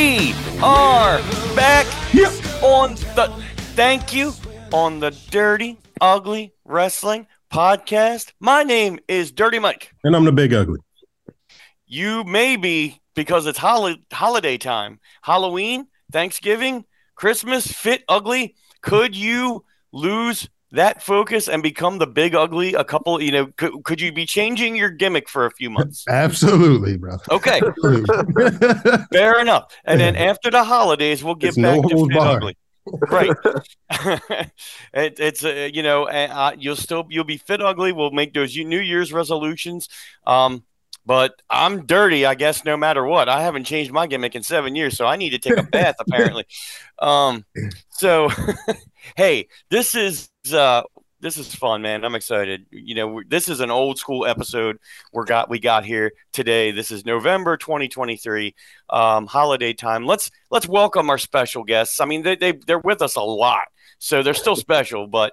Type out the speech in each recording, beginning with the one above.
We are back Yep. on the thank you on the Dirty Ugly Wrestling podcast. My name is Dirty Mike. And I'm the big ugly. You may be because it's holi- holiday time, Halloween, Thanksgiving, Christmas, fit ugly. Could you lose that focus and become the big ugly? A couple, you know, could, could you be changing your gimmick for a few months? Absolutely, bro. Okay, Absolutely. fair enough. And then after the holidays, we'll get It's no back to holds fit ugly. right it, it's uh, you know uh, you'll still you'll be fit ugly we'll make those new year's resolutions um but i'm dirty i guess no matter what i haven't changed my gimmick in seven years so i need to take a bath apparently um so hey this is uh this is fun man i'm excited you know this is an old school episode we got we got here today this is november 2023 um, holiday time. Let's let's welcome our special guests. I mean, they, they they're with us a lot, so they're still special. But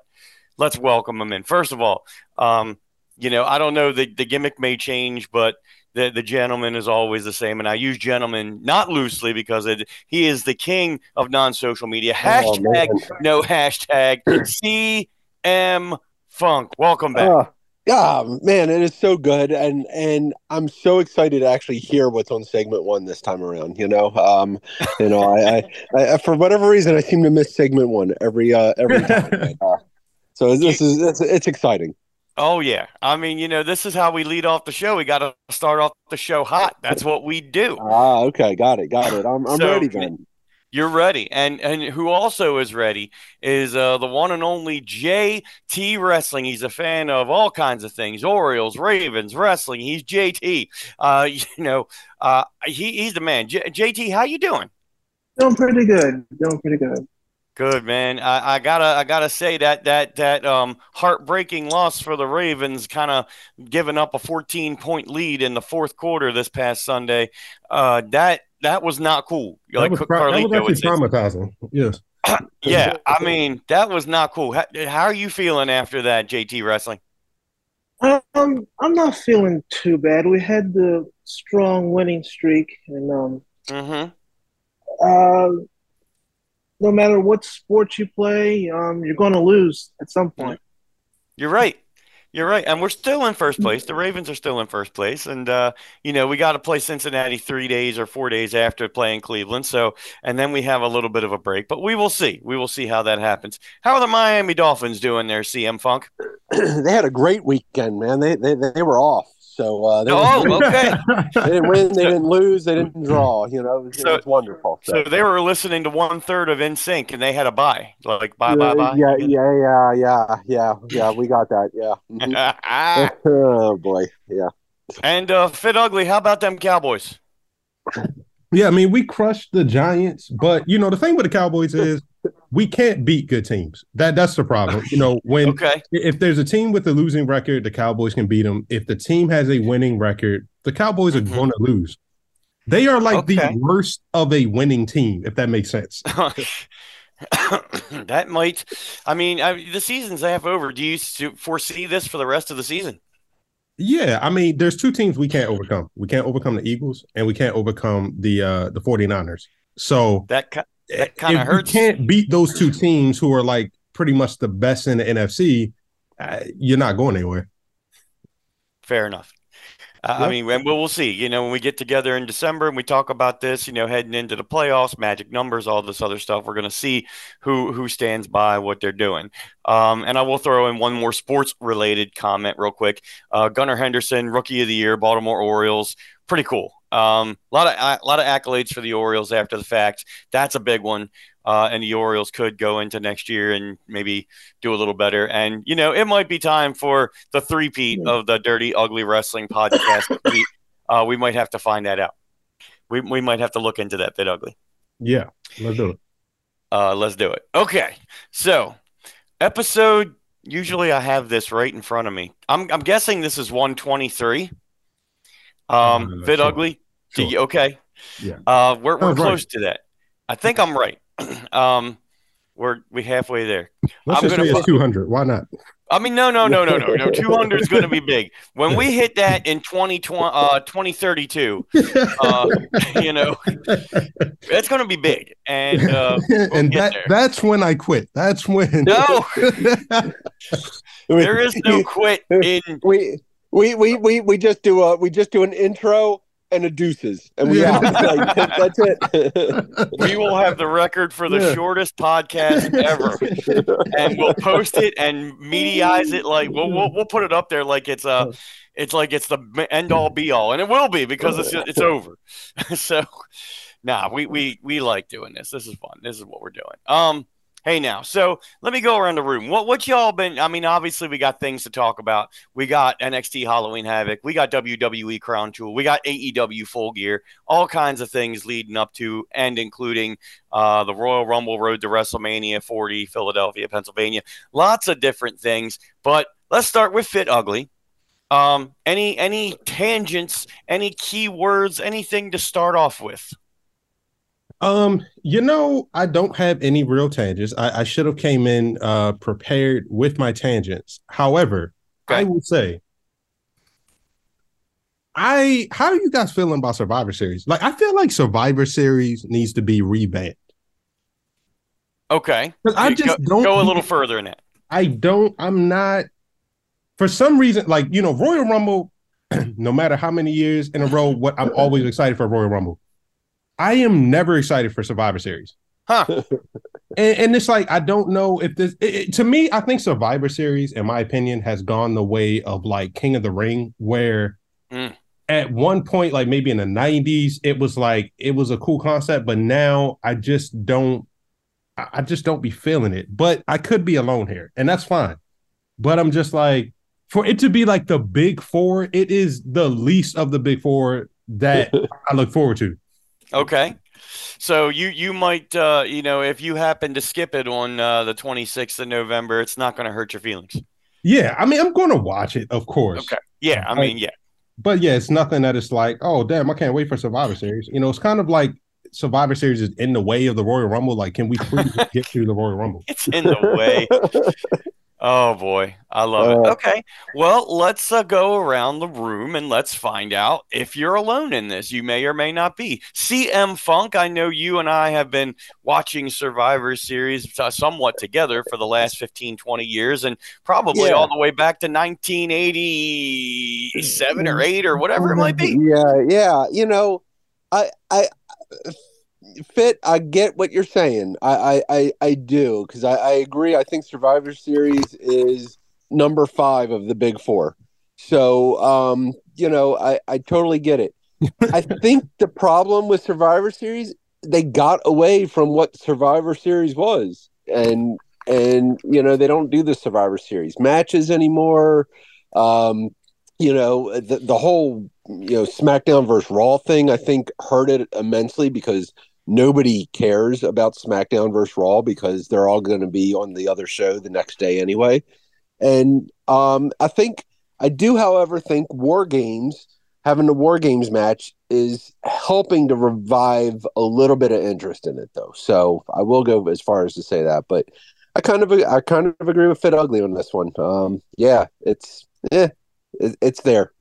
let's welcome them in. First of all, um, you know, I don't know the the gimmick may change, but the the gentleman is always the same, and I use gentleman not loosely because it, he is the king of non social media. Oh, Hashtag man. no hashtag CM Funk. Welcome back. Oh, yeah, man, it is so good, and and I'm so excited to actually hear what's on segment one this time around. You know, um, you know, I, I, I for whatever reason I seem to miss segment one every uh every time. Uh, so this is it's, it's exciting. Oh yeah. I mean, you know, this is how we lead off the show. We got to start off the show hot. That's what we do. Ah, okay, got it, got it. I'm I'm So, ready then. You're ready. And and who also is ready is uh, the one and only JT Wrestling. He's a fan of all kinds of things. Orioles, Ravens, wrestling. He's JT. Uh, you know, uh, he, he's the man. J- JT, how you doing? Doing pretty good. Doing pretty good. Good man. I, I gotta I gotta say that that that um heartbreaking loss for the Ravens, kind of giving up a 14 point lead in the fourth quarter this past Sunday. Uh, that that was not cool. that, Like was, Car- pro- that was say. actually traumatizing. Yes. Yeah, I mean that was not cool. How, how are you feeling after that, JT Wrestling? Um, I'm not feeling too bad. We had the strong winning streak, and um, Mm-hmm. uh, no matter what sport you play, um, you're going to lose at some point. You're right. You're right, and we're still in first place. The Ravens are still in first place, and uh, you know we got to play Cincinnati three days or four days after playing Cleveland. So, and then we have a little bit of a break, but we will see. We will see how that happens. How are the Miami Dolphins doing there, CM Funk? they had a great weekend, man. They they, they were off, so uh, they, Oh, okay. they didn't win, they didn't lose, they didn't draw. You know, it was, So- it was wonderful. So they were listening to one third of NSYNC, and they had a buy, like bye, bye, bye. Yeah, yeah, yeah, yeah, yeah, yeah. We got that. Yeah. Mhm. oh boy. Yeah. and uh, Fit Ugly, how about them Cowboys? yeah, I mean, we crushed the Giants, but you know, the thing with the Cowboys is we can't beat good teams. That that's the problem. You know, when Okay. if there's a team with a losing record, the Cowboys can beat them. If the team has a winning record, the Cowboys are Mhm. going to lose. They are like Okay. the worst of a winning team, if that makes sense. that might. I mean, I, the season's half over. Do you foresee this for the rest of the season? Yeah, I mean, there's two teams we can't overcome. We can't overcome the Eagles and we can't overcome the uh the 49ers. So That That kinda if hurts. You can't beat those two teams who are like pretty much the best in the NFC. Uh, you're not going anywhere. Fair enough. Uh, I mean, and we'll, we'll see. You know, when we get together in December and we talk about this, you know, heading into the playoffs, magic numbers, all this other stuff, we're going to see who who stands by what they're doing. Um, and I will throw in one more sports related comment real quick. Uh, Gunnar Henderson, Rookie of the Year, Baltimore Orioles, pretty cool. Um, a lot of a lot of accolades for the Orioles after the fact. That's a big one. Uh, and the Orioles could go into next year and maybe do a little better. And you know, it might be time for the three-peat of the Dirty Ugly Wrestling podcast. we, uh, we might have to find that out. We we might have to look into that bit ugly. Yeah, let's do it. Uh, let's do it. Okay, so episode. Usually, I have this right in front of me. I'm I'm guessing this is 123. Um, Uh, bit sure. ugly. Sure. you- okay. Yeah. Uh, we're we're right. close to that. I think I'm right. um, we're we halfway there. Let's I'm just gonna say it's 200. Why not? I mean, no, no, no, no, no, no. 200 is going to be big. When we hit that in 2020, uh, 2032, uh, you know, it's going to be big. And, uh, we'll and that, there. that's when I quit. That's when. No, there is no quit in. we we we we we just do a we just do an intro and a deuces and we Yeah. out. Like, that's it. We will have the record for the Yeah. shortest podcast ever. and we'll post it and mediaize it like we'll, we'll we'll put it up there like it's a it's like it's the end all be all and it will be because it's it's over so nah we we we like doing this this is fun this is what we're doing um hey now so let me go around the room what what y'all been i mean obviously we got things to talk about we got nxt halloween havoc we got wwe crown jewel we got aew full gear all kinds of things leading up to and including uh, the Royal Rumble Road to WrestleMania 40, Philadelphia, Pennsylvania. Lots of different things, but let's start with Fit Ugly. Um, any any tangents, any key words? anything to start off with? Um, you know, I don't have any real tangents. I, I should have came in uh prepared with my tangents. However, I Okay. will say, I how are you guys feeling about Survivor Series? Like, I feel like Survivor Series needs to be revamped. Okay, I just go, don't go a little further in that. I don't, I'm not, for some reason, like, you know, Royal Rumble, no matter how many years in a row, what I'm always excited for Royal Rumble. I am never excited for Survivor Series. Huh? And, and it's like, I don't know if this, it, it- to me, I think Survivor Series, in my opinion, has gone the way of like King of the Ring, where Mm. at one point, like maybe in the 90s, it was like, it was a cool concept, but now I just don't, I I just don't be feeling it. But I could be alone here, and that's fine. But I'm just like, for it to be like the big four, it is the least of the big four that I look forward to. Okay. So you you might uh, you know if you happen to skip it on uh, the 26th of November, it's not going to hurt your feelings. Yeah, I mean, I'm going to watch it, of course. Okay. Yeah, I mean, yeah. But yeah, it's nothing that it's like, oh damn, I can't wait for Survivor Series. You know, it's kind of like Survivor Series is in the way of the Royal Rumble. Like, can we please get to the Royal Rumble? It's in the way. Oh boy, I love it. Uh, Okay, well, let's uh, go around the room and let's find out if you're alone in this. You may or may not be. CM Funk, I know you and I have been watching Survivor Series uh, somewhat together for the last 15, 20 years, and probably Yeah. all the way back to 1987 or 8 or whatever it might be. Yeah, yeah. You know, I, I, fit. I get what you're saying. I, I, I, I do because I, I agree. I think Survivor Series is number five of the big four. So, um, you know, I, I totally get it. I think the problem with Survivor Series, they got away from what Survivor Series was, and and you know they don't do the Survivor Series matches anymore. Um, you know the the whole you know SmackDown versus Raw thing. I think hurt it immensely because nobody cares about SmackDown versus Raw because they're all going to be on the other show the next day anyway. And um, I think I do, however, think War Games having the War Games match is helping to revive a little bit of interest in it, though. So I will go as far as to say that, but I kind of I kind of agree with Fit Ugly on this one. Um, yeah, it's it, it's there.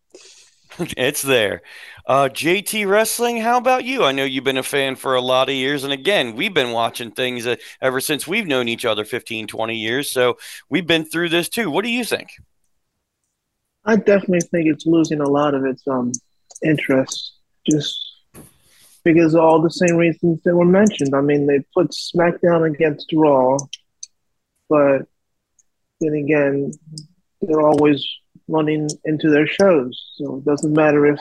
it's there. Uh, JT Wrestling, how about you? I know you've been a fan for a lot of years. And again, we've been watching things uh, ever since we've known each other 15, 20 years. So we've been through this too. What do you think? I definitely think it's losing a lot of its um interest just because of all the same reasons that were mentioned. I mean, they put SmackDown against Raw, but then again, they're always running into their shows, so it doesn't matter if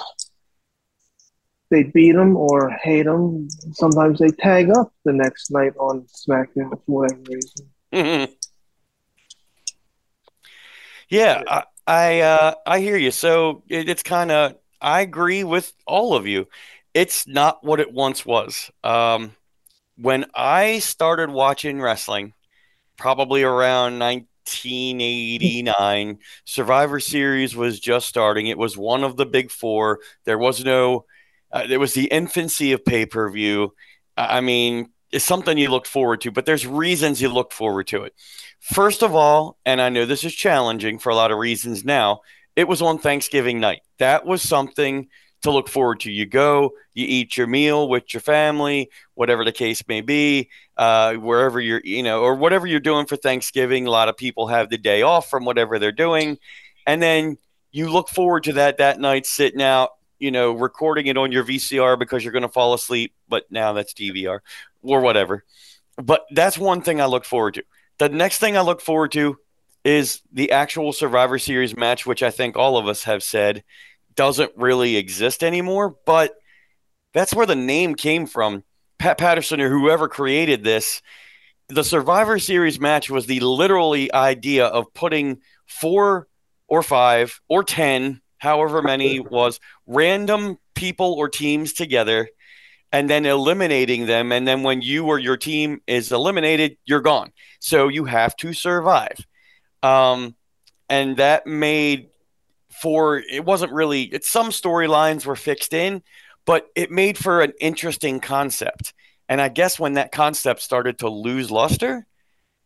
they beat them or hate them. Sometimes they tag up the next night on SmackDown for whatever reason. yeah, I I, uh, I hear you. So it, it's kind of I agree with all of you. It's not what it once was. Um, when I started watching wrestling, probably around 1989, Survivor Series was just starting. It was one of the big four. There was no, uh, there was the infancy of pay per view. I I mean, it's something you look forward to, but there's reasons you look forward to it. First of all, and I know this is challenging for a lot of reasons now, it was on Thanksgiving night. That was something to look forward to. You go, you eat your meal with your family, whatever the case may be, uh, wherever you're, you know, or whatever you're doing for Thanksgiving. A lot of people have the day off from whatever they're doing. And then you look forward to that that night, sitting out, you know, recording it on your VCR because you're going to fall asleep. But now that's DVR or whatever. But that's one thing I look forward to. The next thing I look forward to is the actual Survivor Series match, which I think all of us have said doesn't really exist anymore. But that's where the name came from. Pat Patterson or whoever created this, the Survivor Series match was the literally idea of putting four or five or 10, however many was, random people or teams together and then eliminating them. And then when you or your team is eliminated, you're gone. So you have to survive. Um, and that made for it wasn't really it's some storylines were fixed in, but it made for an interesting concept. And I guess when that concept started to lose luster,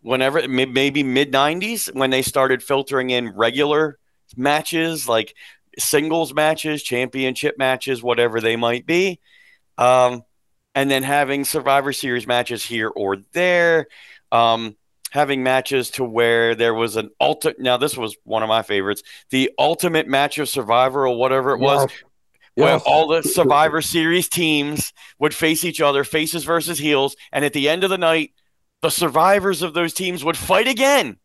whenever maybe mid 90s when they started filtering in regular matches like singles matches, championship matches, whatever they might be, um, and then having Survivor Series matches here or there. Um, having matches to where there was an ultimate. Now, this was one of my favorites the ultimate match of Survivor or whatever it was. Yes. Where yes. all the Survivor Series teams would face each other, faces versus heels, and at the end of the night, the survivors of those teams would fight again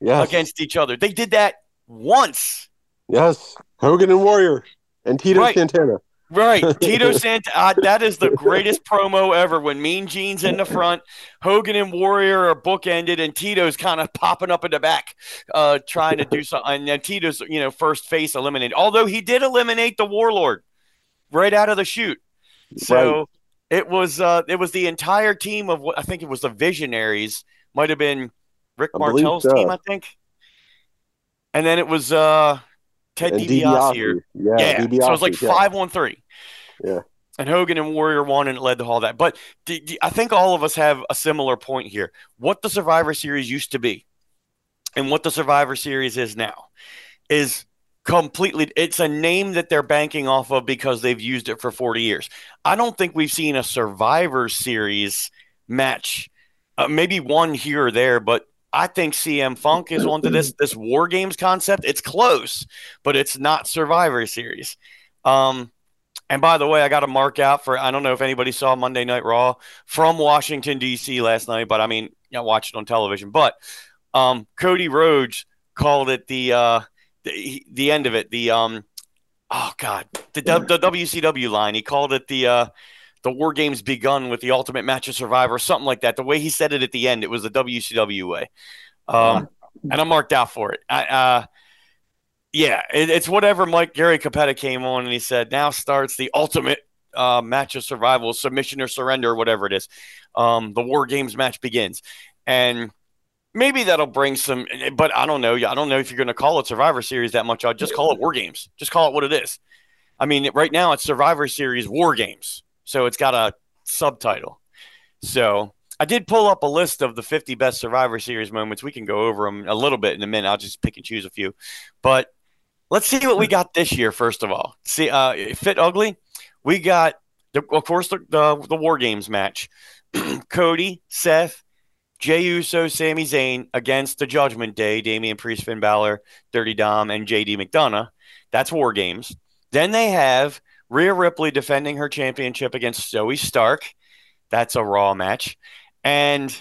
yes. against each other. They did that once. Yes, Hogan and Warrior and Tito right. Santana. Right, Tito Santana. Uh, that is the greatest promo ever. When Mean Gene's in the front, Hogan and Warrior are bookended, and Tito's kind of popping up in the back, uh, trying to do something. And then Tito's, you know, first face eliminated. Although he did eliminate the Warlord right out of the shoot. So right. it was uh, it was the entire team of what I think it was the Visionaries. Might have been Rick I Martel's so. team, I think. And then it was uh Ted DiBiase here. Yeah, yeah. DiBiase, so it was like yeah. five on three. Yeah. And Hogan and Warrior won, and it led to all that. But d- d- I think all of us have a similar point here. What the Survivor Series used to be, and what the Survivor Series is now, is completely. It's a name that they're banking off of because they've used it for forty years. I don't think we've seen a Survivor Series match, uh, maybe one here or there, but I think CM Funk is onto this this War Games concept. It's close, but it's not Survivor Series. Um, and by the way, I got a mark out for I don't know if anybody saw Monday Night Raw from Washington D.C. last night, but I mean, I watched it on television. But um, Cody Rhodes called it the uh, the, the end of it. The um, oh god, the, the WCW line. He called it the uh, the war games begun with the ultimate match of survivor, something like that. The way he said it at the end, it was the WCW way. Um, and I'm marked out for it. I, uh, yeah, it, it's whatever Mike Gary Cappetta came on and he said, now starts the ultimate uh, match of survival, submission or surrender, or whatever it is. Um, the war games match begins. And maybe that'll bring some, but I don't know. I don't know if you're going to call it Survivor Series that much. I'll just call it War Games. Just call it what it is. I mean, right now it's Survivor Series War Games. So it's got a subtitle. So I did pull up a list of the 50 best Survivor Series moments. We can go over them a little bit in a minute. I'll just pick and choose a few. But let's see what we got this year, first of all. See, uh, Fit Ugly, we got, the, of course, the, the, the War Games match. Cody, Seth, Jey Uso, Sami Zayn against the Judgment Day, Damian Priest, Finn Balor, Dirty Dom, and JD McDonagh. That's War Games. Then they have Rhea Ripley defending her championship against Zoey Stark. That's a Raw match. And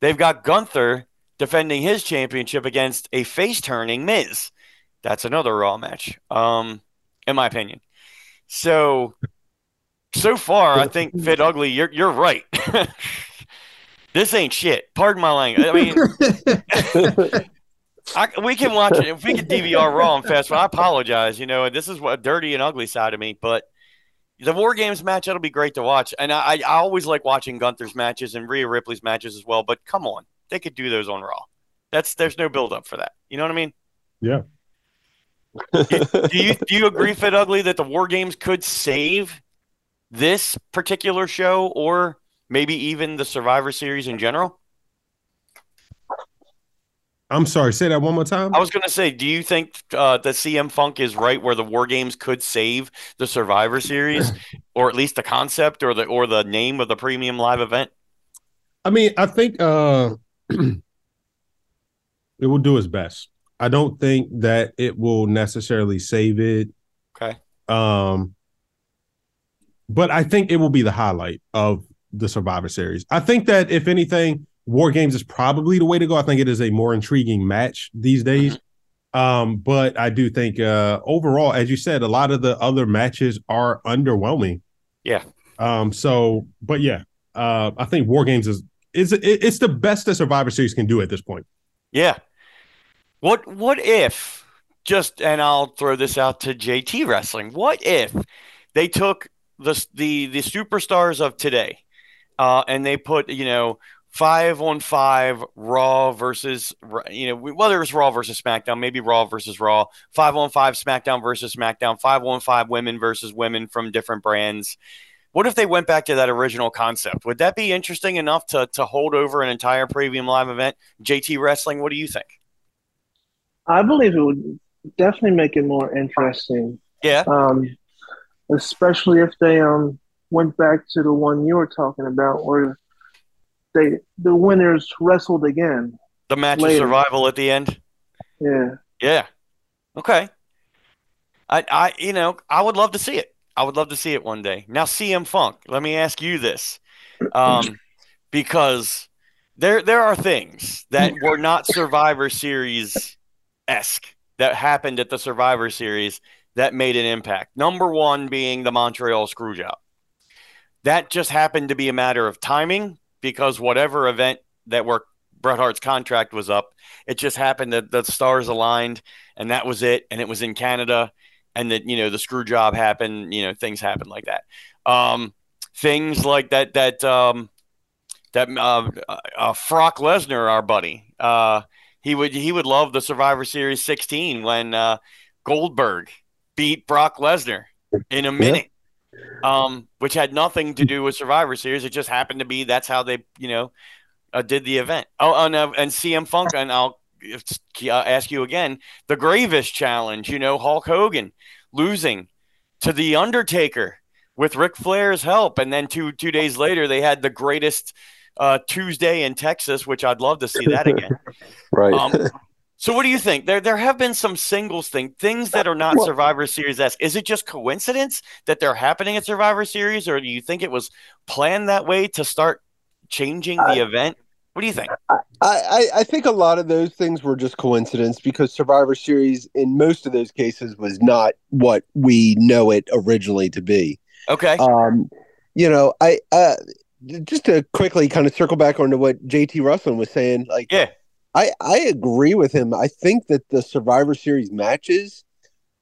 they've got Gunther defending his championship against a face turning Miz. That's another Raw match, um, in my opinion. So, so far, I think Fit Ugly, you're, you're right. this ain't shit. Pardon my language. I mean, I, we can watch it if we can DVR Raw and fast. I apologize, you know, and this is what dirty and ugly side of me, but the War Games match that'll be great to watch, and I, I always like watching Gunther's matches and Rhea Ripley's matches as well. But come on, they could do those on Raw. That's there's no build up for that. You know what I mean? Yeah. do, you do you agree, Fit Ugly, that the War Games could save this particular show, or maybe even the Survivor Series in general? I'm sorry, say that one more time. I was going to say, do you think uh, that CM Funk is right where the War Games could save the Survivor Series, or at least the concept or the or the name of the premium live event? I mean, I think uh, it will do its best. I don't think that it will necessarily save it. Okay. Um, but I think it will be the highlight of the Survivor Series. I think that if anything, War Games is probably the way to go. I think it is a more intriguing match these days. Um, but I do think uh overall, as you said, a lot of the other matches are underwhelming. Yeah. Um, so but yeah, uh I think War Games is is it's the best that Survivor Series can do at this point. Yeah. What what if just and I'll throw this out to JT Wrestling. What if they took the the the superstars of today uh, and they put you know five on five Raw versus you know whether it's Raw versus SmackDown, maybe Raw versus Raw, five on five SmackDown versus SmackDown, five on five women versus women from different brands. What if they went back to that original concept? Would that be interesting enough to to hold over an entire premium live event? JT Wrestling, what do you think? I believe it would definitely make it more interesting. Yeah. Um, especially if they um went back to the one you were talking about, where they the winners wrestled again. The match Later. of survival at the end. Yeah. Yeah. Okay. I, I, you know, I would love to see it. I would love to see it one day. Now, CM Funk. Let me ask you this, um, because there there are things that were not Survivor Series esque that happened at the Survivor Series that made an impact. Number one being the Montreal Screwjob. That just happened to be a matter of timing because whatever event that were Bret Hart's contract was up, it just happened that the stars aligned and that was it. And it was in Canada and that, you know, the screw job happened, you know, things happen like that. Um, things like that, that, um, that, uh, uh, Brock Lesnar, our buddy, uh, he would, he would love the Survivor Series 16 when, uh, Goldberg beat Brock Lesnar in a minute. Um, which had nothing to do with Survivor Series. It just happened to be that's how they, you know, uh, did the event. Oh, and, uh, and CM Funk, and I'll uh, ask you again the Gravest challenge, you know, Hulk Hogan losing to The Undertaker with Ric Flair's help. And then two, two days later, they had the greatest uh, Tuesday in Texas, which I'd love to see that again. Right. Um, so what do you think? There there have been some singles thing, things that are not Well- Survivor Series esque. Is it just coincidence that they're happening at Survivor Series, or do you think it was planned that way to start changing the event? What do you think? I, I, I think a lot of those things were just coincidence because Survivor Series, in most of those cases, was not what we know it originally to be. Okay. Um, you know, I uh, just to quickly kind of circle back onto what JT Russell was saying. Like, Yeah. I I agree with him. I think that the Survivor Series matches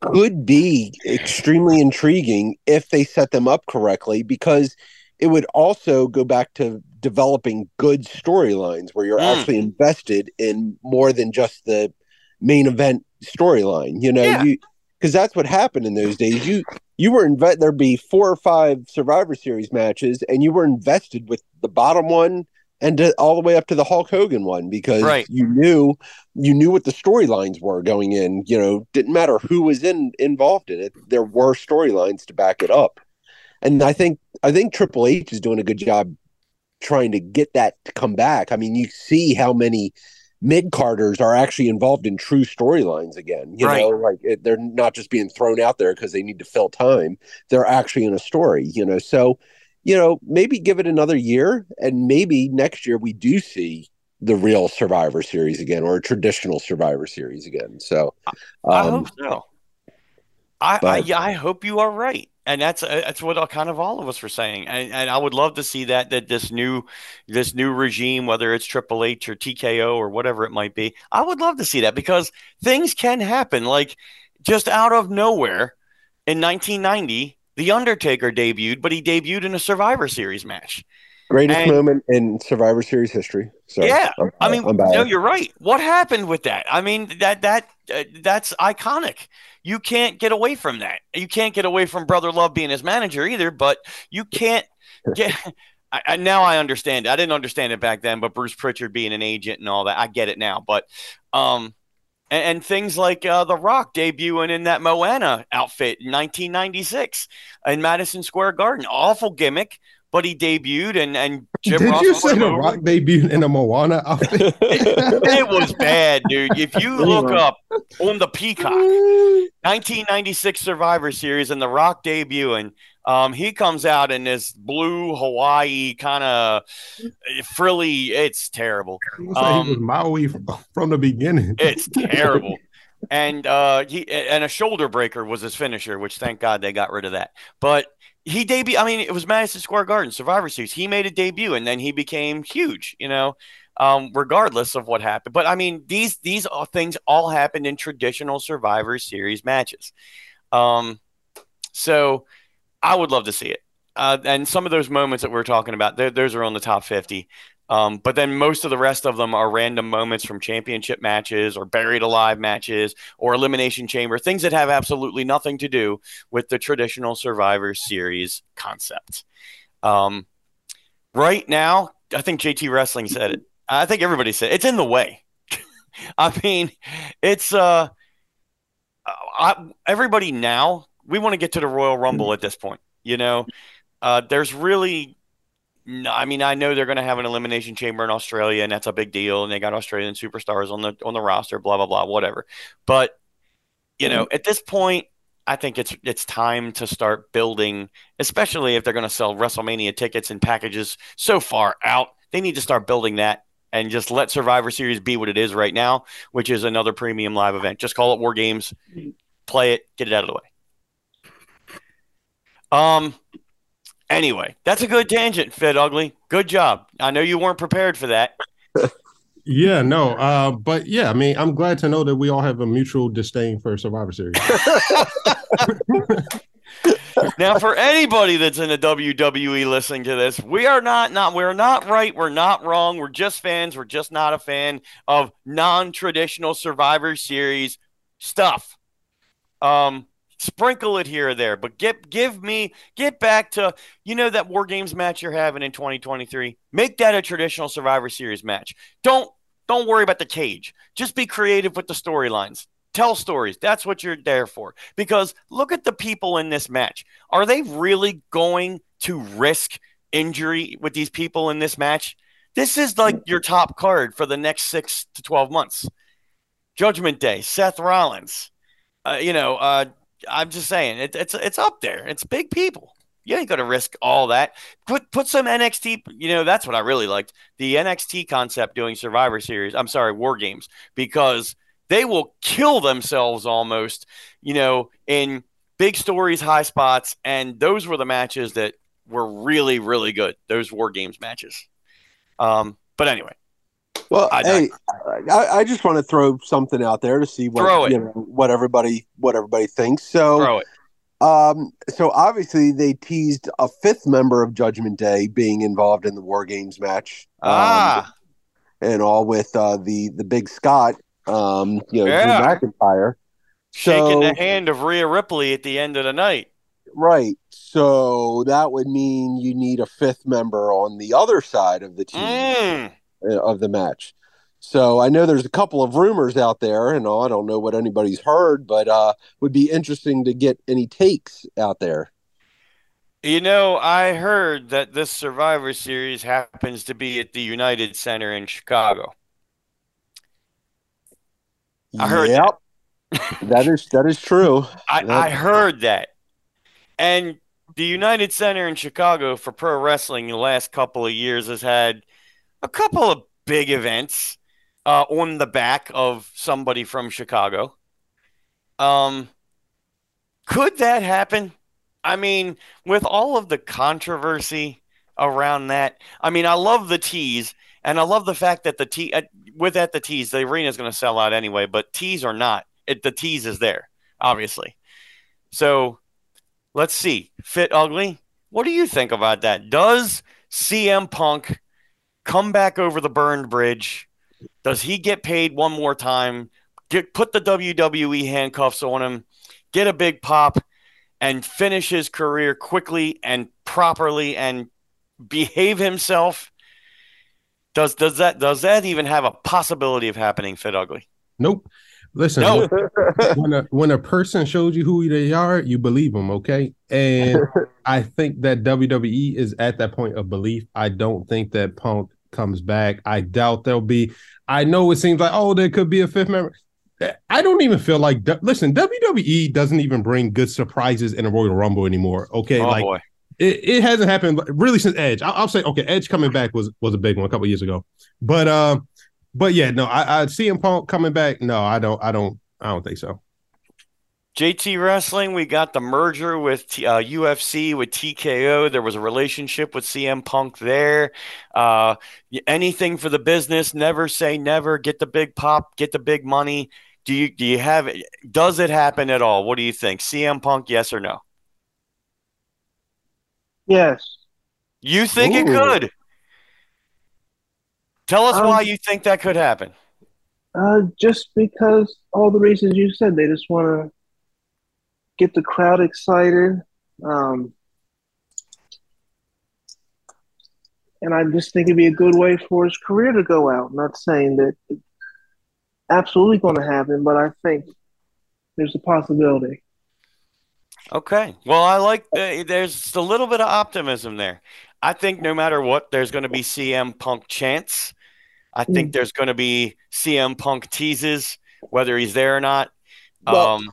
could be extremely intriguing if they set them up correctly because it would also go back to developing good storylines where you're Mm. actually invested in more than just the main event storyline you know Yeah. you because that's what happened in those days you you were invet there'd be four or five survivor series matches and you were invested with the bottom one and to, all the way up to the hulk hogan one because Right. you knew you knew what the storylines were going in you know didn't matter who was in involved in it there were storylines to back it up and i think i think triple h is doing a good job trying to get that to come back i mean you see how many mid carders are actually involved in true storylines again you Right. know like it, they're not just being thrown out there because they need to fill time they're actually in a story you know so you know maybe give it another year and maybe next year we do see the real survivor series again or a traditional survivor series again so I um, hope so. I, I but- yeah, I hope you are right, and that's uh, that's what all, kind of all of us were saying, and, and I would love to see that that this new this new regime, whether it's Triple H or TKO or whatever it might be, I would love to see that because things can happen, like just out of nowhere in 1990. The Undertaker debuted, but he debuted in a Survivor Series match. greatest and- moment in survivor series history so Yeah, I'm, I mean, no, you're right. What happened with that? I mean, that that uh, that's iconic. You can't get away from that. You can't get away from Brother Love being his manager either. But you can't get. I, I, now I understand it. I didn't understand it back then, but Bruce Pritchard being an agent and all that, I get it now. But um, and, and things like uh, The Rock debuting in that Moana outfit in 1996 in Madison Square Garden, awful gimmick, but he debuted and and Jim Did Ross you say The Rock debuted in a Moana outfit? it, it, was bad, dude. If you look up on the Peacock 1996 Survivor Series and The Rock debuting, um, he comes out in this blue Hawaii kind of frilly. It's terrible. Um, he was Maui from, from the beginning. it's terrible. And uh, he and a shoulder breaker was his finisher, which thank God they got rid of that. But he debut. I mean, it was Madison Square Garden Survivor Series. He made a debut, and then he became huge. You know, um, regardless of what happened. But I mean, these these things all happened in traditional Survivor Series matches. Um, so I would love to see it. Uh, and some of those moments that we're talking about, those are on the top 50. Um, but then most of the rest of them are random moments from championship matches or buried alive matches or elimination chamber, things that have absolutely nothing to do with the traditional Survivor Series concept. Um, right now, I think JT Wrestling said it. I think everybody said it. it's in the way. I mean, it's uh, I, everybody now we want to get to the Royal Rumble at this point. You know, uh, there's really, I mean, I know they're going to have an elimination chamber in Australia, and that's a big deal, and they got Australian superstars on the on the roster, blah blah blah, whatever. But you know, at this point, I think it's it's time to start building, especially if they're going to sell WrestleMania tickets and packages so far out. They need to start building that and just let Survivor Series be what it is right now, which is another premium live event. Just call it War Games, play it, get it out of the way. Um. Anyway, that's a good tangent, Fit Ugly. Good job. I know you weren't prepared for that. yeah, no. Uh, but yeah, I mean, I'm glad to know that we all have a mutual disdain for Survivor Series. now, for anybody that's in the WWE listening to this, we are not not we're not right. We're not wrong. We're just fans. We're just not a fan of non-traditional Survivor Series stuff. Um, sprinkle it here or there, but get give me get back to you know that War Games match you're having in 2023. Make that a traditional Survivor Series match. Don't don't worry about the cage. Just be creative with the storylines. Tell stories. That's what you're there for. Because look at the people in this match. Are they really going to risk injury with these people in this match? This is like your top card for the next six to 12 months. Judgment Day, Seth Rollins, uh, you know, uh, I'm just saying it, it's it's up there. It's big people. You ain't gonna risk all that. Put put some NXT. You know that's what I really liked the NXT concept doing Survivor Series. I'm sorry, War Games because they will kill themselves almost. You know in big stories, high spots, and those were the matches that were really really good. Those War Games matches. Um, but anyway, well, I, hey, I, I, just want to throw something out there to see what you know, what everybody what everybody thinks. So, throw it. Um, so obviously they teased a fifth member of Judgment Day being involved in the War Games match. Um, ah, and all with uh, the the Big Scott, um, you know, yeah. Drew McIntyre, shaking so, the hand of Rhea Ripley at the end of the night. Right. So that would mean you need a fifth member on the other side of the team. Mm of the match. So I know there's a couple of rumors out there, and I don't know what anybody's heard, but uh, would be interesting to get any takes out there. You know, I heard that this Survivor Series happens to be at the United Center in Chicago. I heard yep. that. that is that is true. I, I heard that, and the United Center in Chicago for pro wrestling in the last couple of years has had a couple of big events uh, on the back of somebody from Chicago. Um, could that happen? I mean, with all of the controversy around that, I mean, I love the tease, and I love the fact that the T uh, with that the tease, the arena is going to sell out anyway. But tease or not, it, the tease is there, obviously. So let's see, fit ugly. What do you think about that? Does CM Punk come back over the burned bridge? Does he get paid one more time? Get put the WWE handcuffs on him, get a big pop, and finish his career quickly and properly and behave himself, does does that does that even have a possibility of happening, Fit Ugly? Nope. Listen, No. when a when a person shows you who they are, you believe them, okay? And I think that WWE is at that point of belief. I don't think that Punk comes back. I doubt there'll be. I know it seems like oh, there could be a fifth member. I don't even feel like listen. WWE doesn't even bring good surprises in a Royal Rumble anymore. Okay, oh like boy. it, it hasn't happened really since Edge. I'll, I'll say okay, Edge coming back was was a big one a couple years ago, but um, but yeah, no, I, I CM Punk coming back. No, I don't, I don't, I don't think so. JT Wrestling, we got the merger with T- uh, UFC with TKO. There was a relationship with CM Punk there. Uh, anything for the business. Never say never. Get the big pop. Get the big money. Do you do you have it? Does it happen at all? What do you think? CM Punk, yes or no? Yes. You think it could? Tell us Um, why you think that could happen. Uh, just because all the reasons you said, they just want to get the crowd excited. Um, and I just think it'd be a good way for his career to go out. Not saying that it's absolutely going to happen, but I think there's a possibility. Okay. Well, I like the, there's a little bit of optimism there. I think no matter what, there's going to be CM Punk chance. I think there's going to be CM Punk teases, whether he's there or not. Well, um,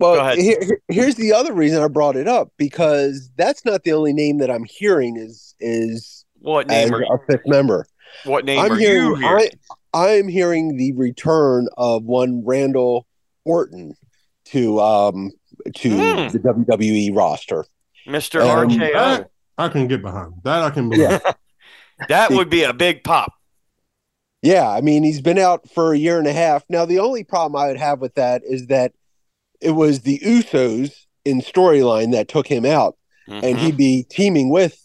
Well, here, here- here's the other reason I brought it up because that's not the only name that I'm hearing is is what name are a fifth member. what name I'm are hearing you hearing? I I'm hearing the return of one Randall Orton to um to Hmm. the WWE roster. Mr. um, RKO. That I can get behind. That I can believe. Yeah. that would be a big pop. Yeah, I mean he's been out for a year and a half. Now the only problem I would have with that is that it was the Usos in storyline that took him out, and Mhm, he'd be teaming with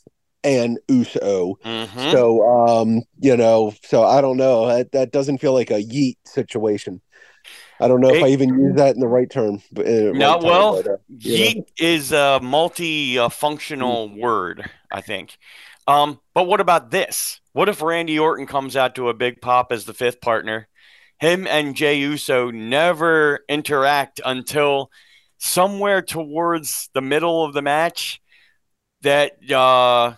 an Uso. mhm. So um, you know, so I don't know. That that doesn't feel like a yeet situation. I don't know if I even use that in the right term. but, uh, No, right time, well, but, uh, know. Yeet is a multi-functional word, I think. Um, but what about this? What if Randy Orton comes out to a big pop as the fifth partner? Him and Jey Uso never interact until somewhere towards the middle of the match. That uh,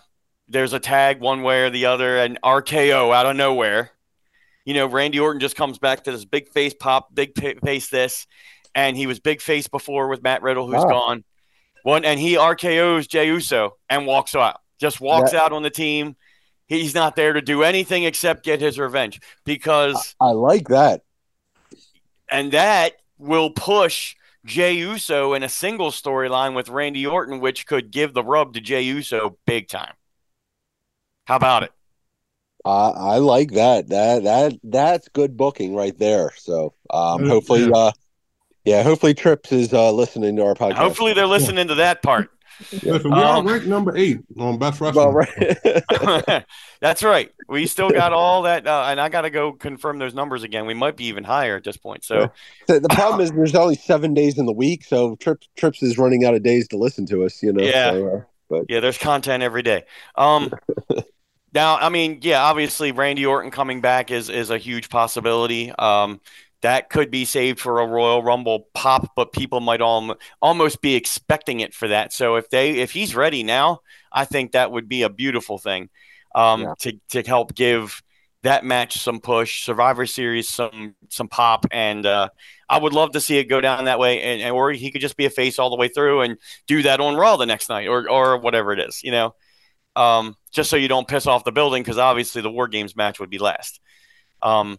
there's a tag one way or the other, and RKO out of nowhere. You know, Randy Orton just comes back to this big face pop, big face this, and he was big face before with Matt Riddle, who's Ah. gone. One and he RKO's Jey Uso and walks out. Just walks out on the team. He's not there to do anything except get his revenge because I like that. and that will push Jey Uso in a single storyline with Randy Orton, which could give the rub to Jey Uso big time. How about it? I I like that. That that that's good booking right there. So um, Yeah. hopefully, uh, yeah, hopefully Trips is uh, listening to our podcast. Hopefully they're listening to that part. Listen, we are Um, ranked number eight on best wrestling. Well, right. That's right. We still got all that, uh, and I got to go confirm those numbers again. We might be even higher at this point. So the, the problem is there's only seven days in the week, so Trips Trips is running out of days to listen to us. You know. Yeah. so, uh, Yeah, there's content every day. Um, now, I mean, yeah, obviously Randy Orton coming back is is a huge possibility. Um, that could be saved for a Royal Rumble pop, but people might al- almost be expecting it for that. So if they if he's ready now, I think that would be a beautiful thing um, Yeah. to to help give that match some push, Survivor Series some some pop, and uh, I would love to see it go down that way. And, and or he could just be a face all the way through and do that on Raw the next night, or or whatever it is, you know. Um, just so you don't piss off the building, because obviously the War Games match would be last. Um,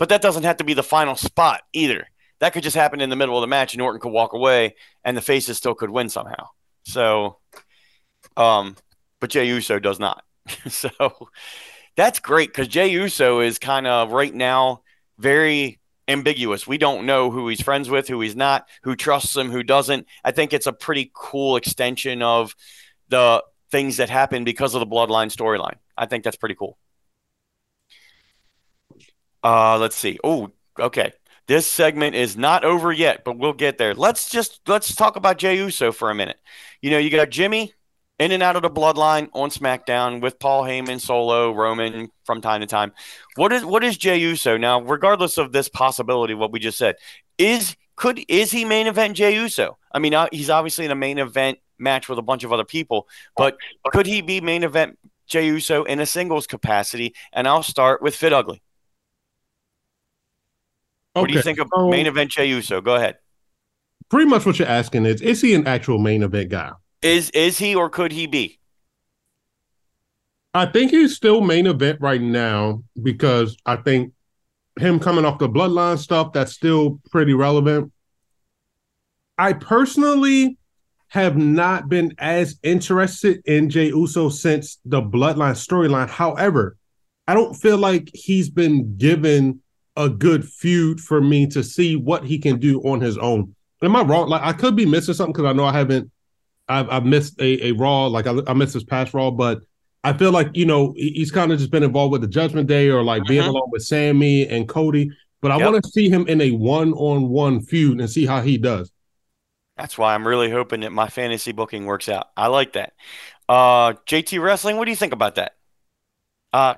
but that doesn't have to be the final spot either. That could just happen in the middle of the match, and Orton could walk away, and the faces still could win somehow. So, um, but Jey Uso does not. so that's great because Jey Uso is kind of right now very ambiguous. We don't know who he's friends with, who he's not, who trusts him, who doesn't. I think it's a pretty cool extension of the things that happen because of the bloodline storyline. I think that's pretty cool. Uh, let's see. Oh, okay. This segment is not over yet, but we'll get there. Let's just let's talk about Jey Uso for a minute. You know, you got Jimmy in and out of the bloodline on SmackDown with Paul Heyman, Solo, Roman from time to time. What is what is Jey Uso now? Regardless of this possibility, what we just said, is could is he main event Jey Uso? I mean, uh, he's obviously in a main event match with a bunch of other people, but could he be main event Jey Uso in a singles capacity? And I'll start with Fit Ugly. What do you think of main event Jey Uso? Go ahead. Pretty much what you're asking is, is he an actual main event guy? Is is he or could he be? I think he's still main event right now because I think him coming off the bloodline stuff that's still pretty relevant. I personally have not been as interested in Jey Uso since the bloodline storyline. However, I don't feel like he's been given a good feud for me to see what he can do on his own. Am I wrong? Like I could be missing something because I know I haven't. I've, I've missed a, a Raw, like I, I missed his past Raw, but I feel like you know he's kind of just been involved with the Judgment Day or like being Mhm. along with Sami and Cody. But I Yep. want to see him in a one-on-one feud and see how he does. That's why I'm really hoping that my fantasy booking works out. I like that. Uh, JT Wrestling, what do you think about that? Uh,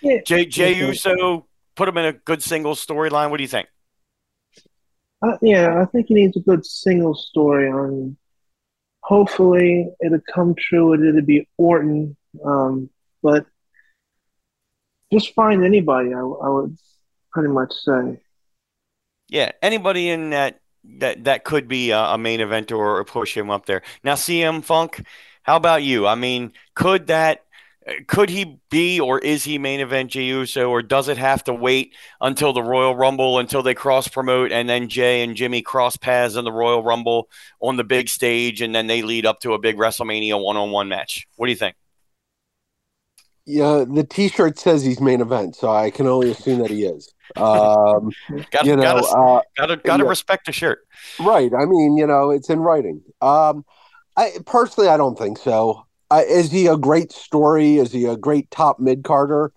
Yeah. Jey, Jey Yeah. Uso, put him in a good single storyline. What do you think? Uh, yeah, I think he needs a good single story on. Hopefully, it'll come true. and It'll be Orton, um, but just find anybody. I, I would pretty much say. Yeah, anybody in that that that could be a, a main event or, or push him up there. Now, CM Funk, how about you? I mean, could that could he be or is he main event Jey Uso or does it have to wait until the Royal Rumble until they cross promote and then Jey and Jimmy cross paths in the Royal Rumble on the big stage and then they lead up to a big WrestleMania one on one match? What do you think? Yeah, the T-shirt says he's main event, so I can only assume that he is. Um, Got you know, gotta uh, gotta gotta yeah. respect the shirt. right? I mean, you know, it's in writing. Um, I personally, I don't think so. Uh, is he a great story? Is he a great top mid carder?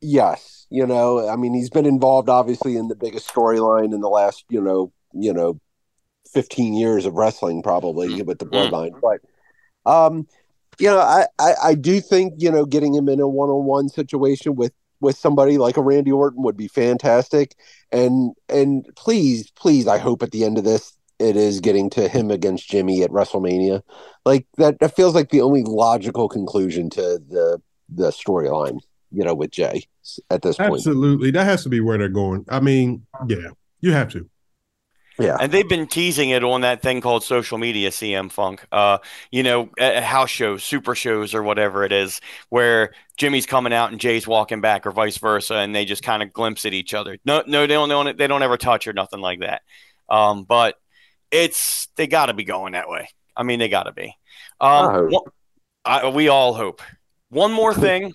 Yes. You know, I mean, he's been involved obviously in the biggest storyline in the last, you know, you know, fifteen years of wrestling, probably with the Mm. bloodline. But, um, you know, I, I, I do think you know getting him in a one on one situation with with somebody like a Randy Orton would be fantastic. And and please, please, I hope at the end of this it is getting to him against Jimmy at WrestleMania. Like that that feels like the only logical conclusion to the the storyline, you know, with Jey at this point. Absolutely, that has to be where they're going. I mean, yeah, you have to. Yeah. And they've been teasing it on that thing called social media, CM Funk. Uh, you know, house shows, super shows, or whatever it is, where Jimmy's coming out and Jey's walking back, or vice versa, and they just kind of glimpse at each other. No, no, they don't, they don't, they don't ever touch or nothing like that. Um, but it's they got to be going that way. I mean, they got to be. Um, one- I, we all hope. One more thing.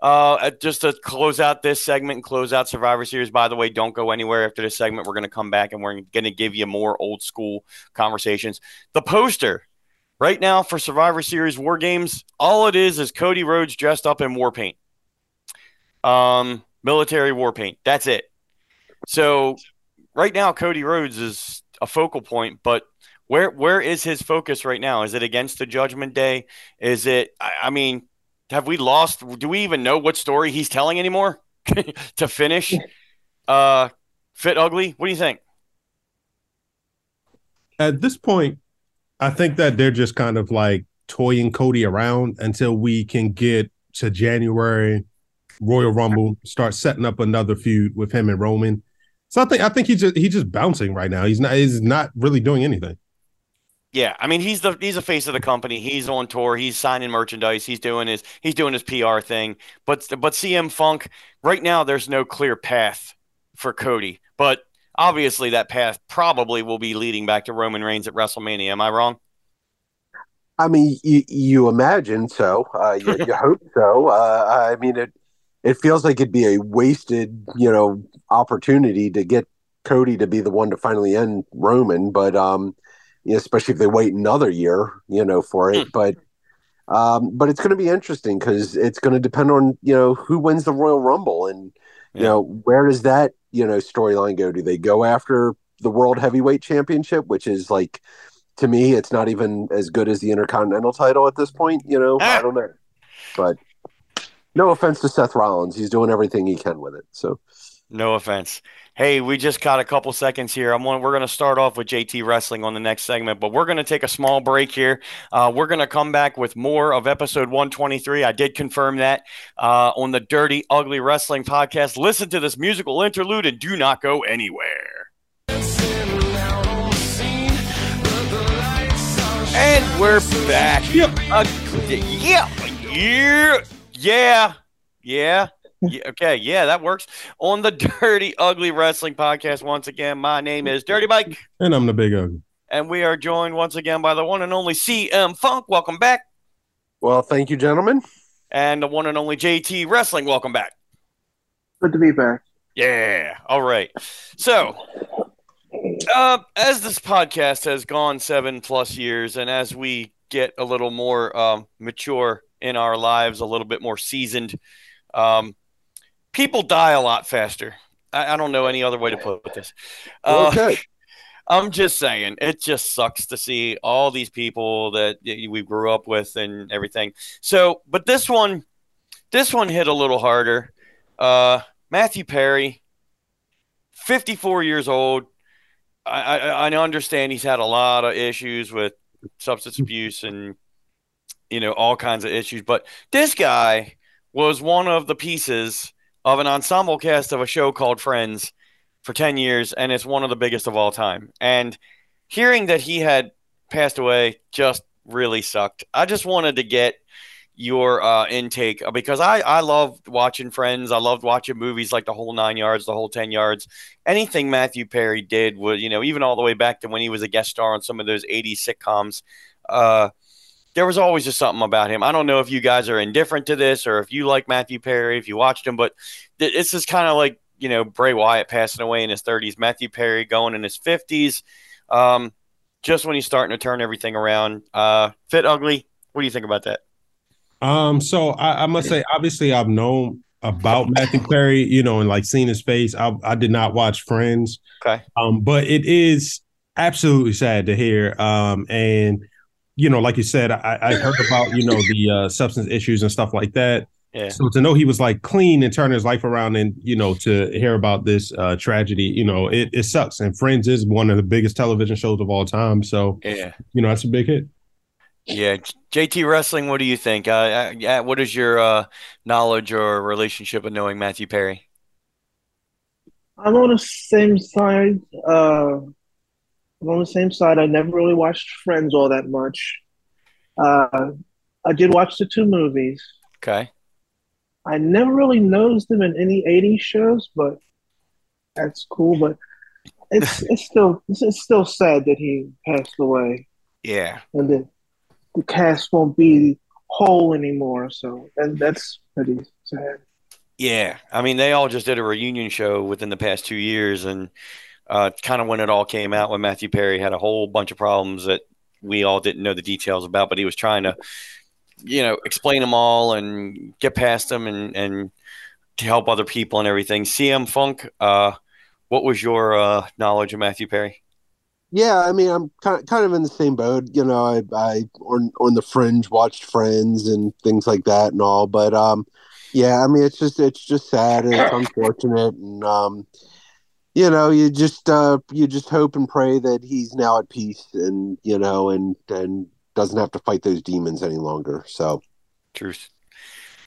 Uh, just to close out this segment and close out Survivor Series. By the way, don't go anywhere after this segment. We're going to come back and we're going to give you more old school conversations. The poster right now for Survivor Series War Games, all it is is Cody Rhodes dressed up in war paint, um, military war paint. That's it. So right now, Cody Rhodes is a focal point, but where where is his focus right now? Is it against the Judgment Day? Is it? I, I mean, have we lost? Do we even know what story he's telling anymore? to finish, uh, fit ugly. What do you think? At this point, I think that they're just kind of like toying Cody around until we can get to January Royal Rumble, start setting up another feud with him and Roman. So I think I think he's just he's just bouncing right now. He's not he's not really doing anything. Yeah, I mean he's the he's the face of the company. He's on tour. He's signing merchandise. He's doing his he's doing his PR thing. But but CM Funk right now there's no clear path for Cody. But obviously that path probably will be leading back to Roman Reigns at WrestleMania. Am I wrong? I mean, you, you imagine so. Uh, you, you hope so. Uh, I mean, it it feels like it'd be a wasted, you know, opportunity to get Cody to be the one to finally end Roman, but um, you know, especially if they wait another year, you know, for it. But um, but it's going to be interesting because it's going to depend on you know who wins the Royal Rumble and you Yeah. know where does that you know storyline go? Do they go after the World Heavyweight Championship, which is like to me, it's not even as good as the Intercontinental title at this point. You know, Ah. I don't know, but no offense to Seth Rollins, he's doing everything he can with it. So No offense. Hey, we just got a couple seconds here. I'm on, we're going to start off with JT Wrestling on the next segment, but we're going to take a small break here. Uh, we're going to come back with more of episode 123. I did confirm that uh, on the Dirty Ugly Wrestling podcast. Listen to this musical interlude and do not go anywhere. And we're back. Yep. Uh, yeah, yeah, yeah, yeah. Yeah, okay, yeah, that works. On the Dirty Ugly Wrestling Podcast, once again, my name is Dirty Mike, And I'm the big ugly. and we are joined once again by the one and only CM Funk. Welcome back. well, thank you, gentlemen. And the one and only JT Wrestling. Welcome back. Good to be back. Yeah. All right. So, uh, as this podcast has gone seven plus years, and as we get a little more um, mature in our lives, a little bit more seasoned, um, people die a lot faster. I, I don't know any other way to put this. Uh, okay. I'm just saying, it just sucks to see all these people that we grew up with and everything. So, but this one, this one hit a little harder. Uh, Matthew Perry, 54 years old. I, I, I understand he's had a lot of issues with substance abuse and you know all kinds of issues, but this guy was one of the pieces of an ensemble cast of a show called Friends for 10 years and it's one of the biggest of all time. And hearing that he had passed away just really sucked. I just wanted to get your uh, intake because I, I loved watching Friends. I loved watching movies like The Whole Nine Yards, The Whole Ten Yards. Anything Matthew Perry did was, you know, even all the way back to when he was a guest star on some of those 80s sitcoms. Uh, there was always just something about him. I don't know if you guys are indifferent to this or if you like Matthew Perry, if you watched him, but th- this is kind of like you know Bray Wyatt passing away in his 30s, Matthew Perry going in his 50s, um, just when he's starting to turn everything around. Uh, fit ugly. What do you think about that? Um, so I, I must say, obviously, I've known about Matthew Perry, you know, and like seen his face. I, I did not watch Friends, Okay. um, but it is absolutely sad to hear. Um, and you know, like you said, I, I heard about you know the uh, substance issues and stuff like that. Yeah. So to know he was like clean and turning his life around, and you know, to hear about this uh, tragedy, you know, it, it sucks. And Friends is one of the biggest television shows of all time, so Yeah. you know, that's a big hit. Yeah. JT Wrestling. What do you think? Uh, uh, yeah, what is your uh, knowledge or relationship of knowing Matthew Perry? I'm on the same side. I'm on the same side. I never really watched Friends all that much. Uh, I did watch the two movies. Okay. I never really noticed them in any 80s shows, but that's cool. But it's it's still it's, it's still sad that he passed away, Yeah. and that the cast won't be whole anymore. So and that's pretty sad. Yeah, I mean, they all just did a reunion show within the past two years, and uh, kind of when it all came out, when Matthew Perry had a whole bunch of problems that we all didn't know the details about, but he was trying to, you know, explain them all and get past them and and to help other people and everything. CM Funk, uh, what was your uh, knowledge of Matthew Perry? Yeah, I mean, I'm kind of, kind of in the same boat. You know, I, I on on the fringe watched Friends and things like that and all. But um, yeah, I mean, it's just it's just sad and it's unfortunate, and um, you know, you just uh, you just hope and pray that he's now at peace and you know, and and doesn't have to fight those demons any longer. So Truth.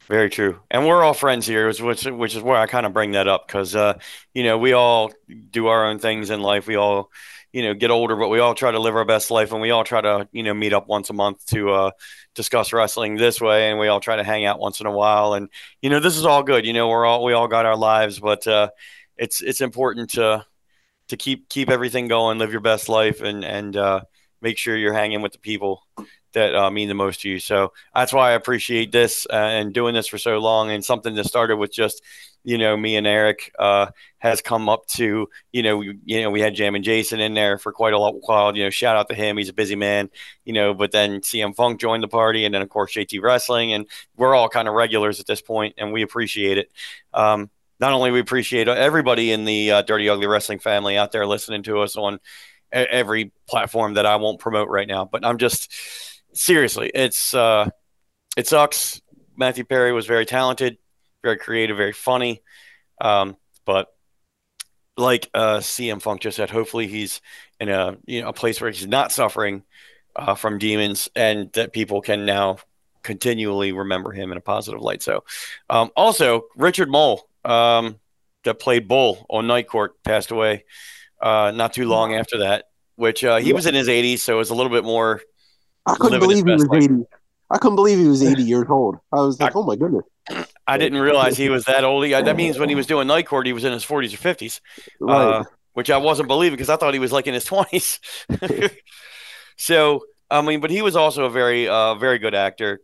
Very true. And we're all friends here, which which is where I kind of bring that up because uh, you know we all do our own things in life. We all you know get older, but we all try to live our best life, and we all try to you know meet up once a month to uh, discuss wrestling this way, and we all try to hang out once in a while. And you know this is all good. You know we're all we all got our lives, but uh, it's it's important to to keep keep everything going, live your best life, and and uh, make sure you're hanging with the people that uh, mean the most to you. So that's why I appreciate this uh, and doing this for so long. And something that started with just, you know, me and Eric uh, has come up to, you know, we, you know, we had Jam and Jason in there for quite a lot while. You know, shout out to him; he's a busy man. You know, but then CM Funk joined the party, and then of course JT Wrestling, and we're all kind of regulars at this point, and we appreciate it. Um, not only we appreciate everybody in the uh, Dirty Ugly Wrestling family out there listening to us on every platform that I won't promote right now. But I'm just seriously, it's uh, it sucks. Matthew Perry was very talented, very creative, very funny. Um, but like uh, CM Funk just said, hopefully he's in a you know a place where he's not suffering uh, from demons, and that people can now continually remember him in a positive light. So, um, also Richard Moll, um, that played Bull on Night Court, passed away uh, not too long after that. Which uh, he was in his 80s, so it was a little bit more. I couldn't believe he was life. 80. I couldn't believe he was 80 years old. I was like, I, oh my goodness. I didn't realize he was that old. That means when he was doing Night Court, he was in his 40s or 50s, right. uh, which I wasn't believing because I thought he was like in his 20s. so, I mean, but he was also a very, uh, very good actor.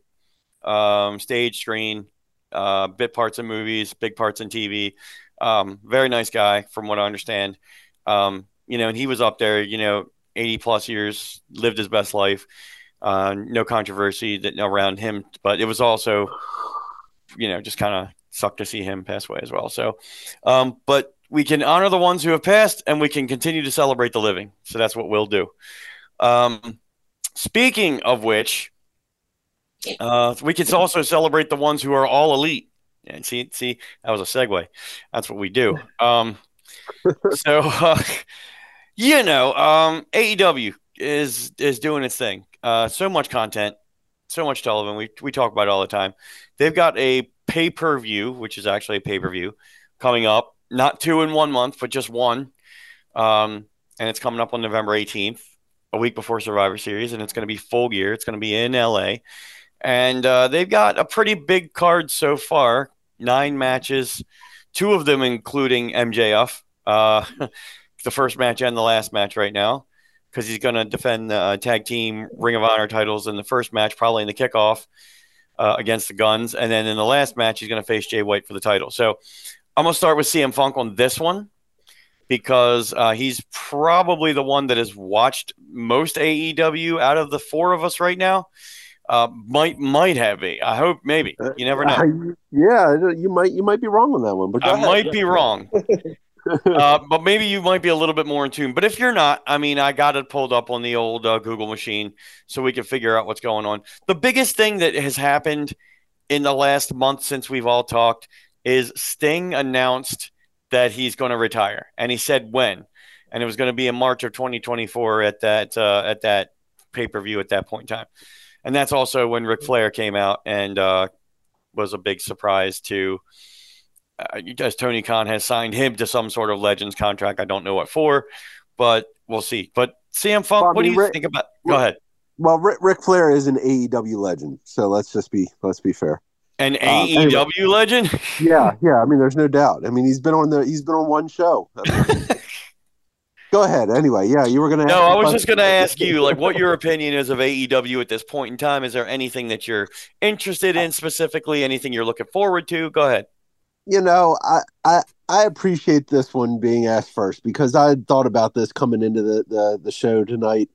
Um, stage, screen, uh, bit parts in movies, big parts in TV. Um, very nice guy, from what I understand. Um, you know, and he was up there, you know, 80 plus years, lived his best life. Uh, no controversy that around him, but it was also, you know, just kind of sucked to see him pass away as well. So, um, but we can honor the ones who have passed and we can continue to celebrate the living. So that's what we'll do. Um, speaking of which, uh, we can also celebrate the ones who are all elite. And see, see, that was a segue. That's what we do. Um, so, uh, you know, um, AEW is is doing its thing. Uh, so much content, so much television. We we talk about it all the time. They've got a pay per view, which is actually a pay per view, coming up. Not two in one month, but just one. Um, and it's coming up on November 18th, a week before Survivor Series, and it's going to be full gear. It's going to be in LA, and uh, they've got a pretty big card so far. Nine matches, two of them including MJF. Uh, the first match and the last match right now because he's going to defend the uh, tag team Ring of Honor titles in the first match, probably in the kickoff uh, against the Guns, and then in the last match he's going to face Jay White for the title. So I'm going to start with CM Funk on this one because uh, he's probably the one that has watched most AEW out of the four of us right now. Uh, might might have be. I hope maybe. You never know. yeah, you might you might be wrong on that one, but I ahead. might be wrong. uh, but maybe you might be a little bit more in tune. But if you're not, I mean, I got it pulled up on the old uh, Google machine so we can figure out what's going on. The biggest thing that has happened in the last month since we've all talked is Sting announced that he's going to retire, and he said when, and it was going to be in March of 2024 at that uh, at that pay per view at that point in time, and that's also when Ric Flair came out and uh, was a big surprise to uh, guys, Tony Khan has signed him to some sort of Legends contract. I don't know what for, but we'll see. But CM Funk, well, what do you Rick, think about? Go ahead. Well, Ric, Ric, Flair is an AEW legend, so let's just be let's be fair. An uh, AEW anyway. legend? yeah, yeah. I mean, there's no doubt. I mean, he's been on the he's been on one show. Go ahead. Anyway, yeah, you were going to. No, I was just going to ask you, like, what your opinion is of AEW at this point in time. Is there anything that you're interested in specifically? Anything you're looking forward to? Go ahead you know, I, I I appreciate this one being asked first because I had thought about this coming into the, the, the show tonight.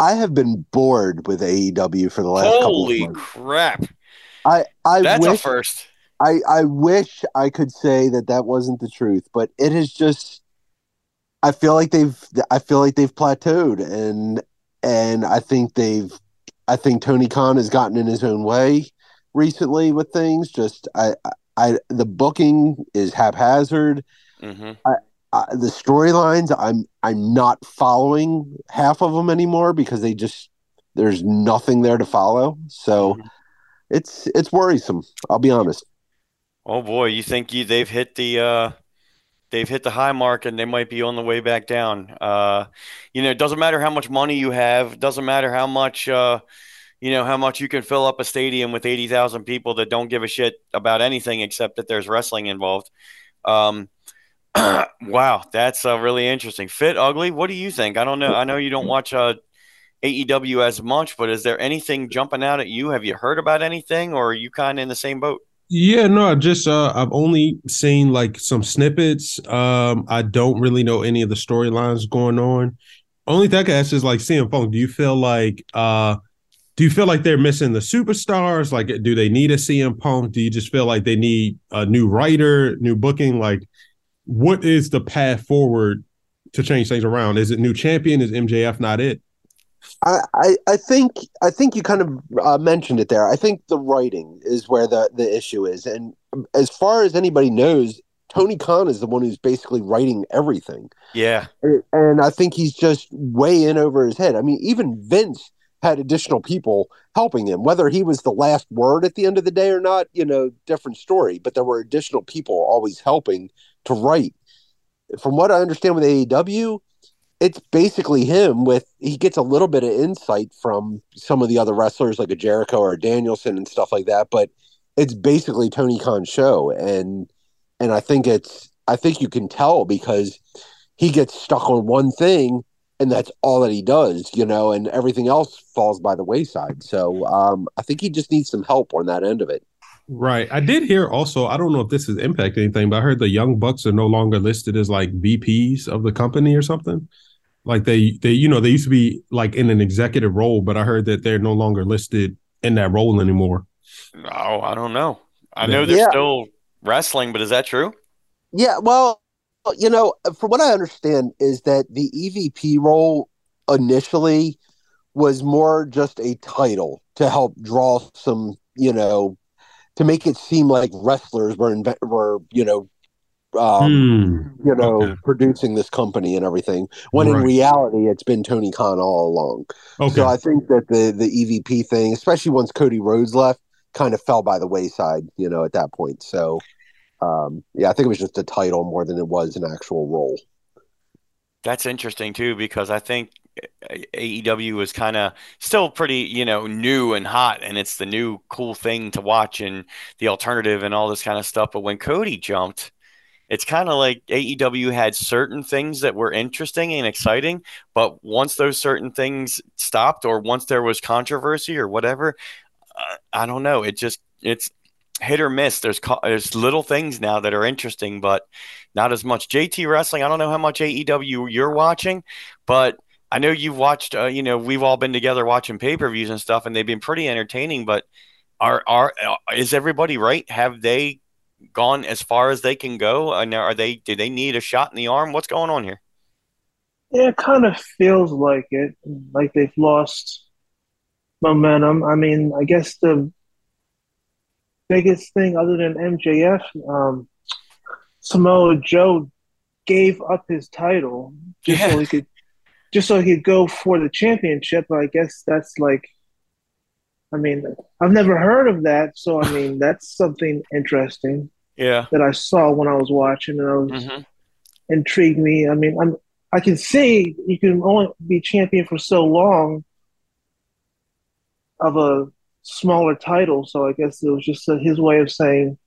I have been bored with AEW for the last Holy crap. I I That's wish, a first. I I wish I could say that that wasn't the truth, but it is just I feel like they've I feel like they've plateaued and and I think they've I think Tony Khan has gotten in his own way recently with things. Just I I the booking is haphazard. Mm-hmm. I, I, the storylines I'm I'm not following half of them anymore because they just there's nothing there to follow. So mm-hmm. it's it's worrisome. I'll be honest. Oh boy, you think you they've hit the uh they've hit the high mark and they might be on the way back down. Uh you know, it doesn't matter how much money you have, doesn't matter how much uh you know how much you can fill up a stadium with 80,000 people that don't give a shit about anything except that there's wrestling involved. Um, wow, that's uh, really interesting. Fit ugly. What do you think? I don't know. I know you don't watch uh, AEW as much, but is there anything jumping out at you? Have you heard about anything, or are you kind of in the same boat? Yeah, no, I just uh, I've only seen like some snippets. Um, I don't really know any of the storylines going on. Only thing I can ask is like CM Punk. Do you feel like uh do you feel like they're missing the superstars? Like, do they need a CM Punk? Do you just feel like they need a new writer, new booking? Like, what is the path forward to change things around? Is it new champion? Is MJF not it? I, I, think I think you kind of uh, mentioned it there. I think the writing is where the, the issue is, and as far as anybody knows, Tony Khan is the one who's basically writing everything. Yeah, and I think he's just way in over his head. I mean, even Vince had additional people helping him, whether he was the last word at the end of the day or not. You know, different story. But there were additional people always helping to write. From what I understand with AEW, it's basically him with he gets a little bit of insight from some of the other wrestlers like a Jericho or a Danielson and stuff like that, but it's basically Tony Khan's show and and I think it's I think you can tell because he gets stuck on one thing and that's all that he does, you know, and everything else falls by the wayside. So um, I think he just needs some help on that end of it. Right. I did hear also, I don't know if this has impacted anything, but I heard the Young Bucks are no longer listed as like VPs of the company or something. Like they, they, you know, they used to be like in an executive role, but I heard that they're no longer listed in that role anymore. Oh, I don't know. I know they're yeah. still wrestling, but is that true? Yeah. Well, you know, from what I understand, is that the EVP role initially was more just a title to help draw some, you know, to make it seem like wrestlers were inve- were you know um, hmm. you know okay. producing this company and everything when right. in reality it's been Tony Khan all along. Okay. So I think that the the EVP thing, especially once Cody Rhodes left, kind of fell by the wayside, you know, at that point. So um, yeah, I think it was just a title more than it was an actual role. That's interesting too because I think AEW was kind of still pretty, you know, new and hot, and it's the new cool thing to watch and the alternative and all this kind of stuff. But when Cody jumped, it's kind of like AEW had certain things that were interesting and exciting, but once those certain things stopped, or once there was controversy or whatever, uh, I don't know. It just it's hit or miss. There's there's little things now that are interesting, but not as much. JT Wrestling. I don't know how much AEW you're watching, but I know you've watched. Uh, you know, we've all been together watching pay per views and stuff, and they've been pretty entertaining. But are are uh, is everybody right? Have they gone as far as they can go? And are they? Do they need a shot in the arm? What's going on here? Yeah, it kind of feels like it. Like they've lost momentum. I mean, I guess the biggest thing other than MJF, um, Samoa Joe gave up his title just yeah. so he could just so he could go for the championship. I guess that's like I mean, I've never heard of that, so I mean that's something interesting. Yeah. That I saw when I was watching and I was mm-hmm. intrigued me. I mean, I'm I can see you can only be champion for so long of a smaller title. So I guess it was just his way of saying,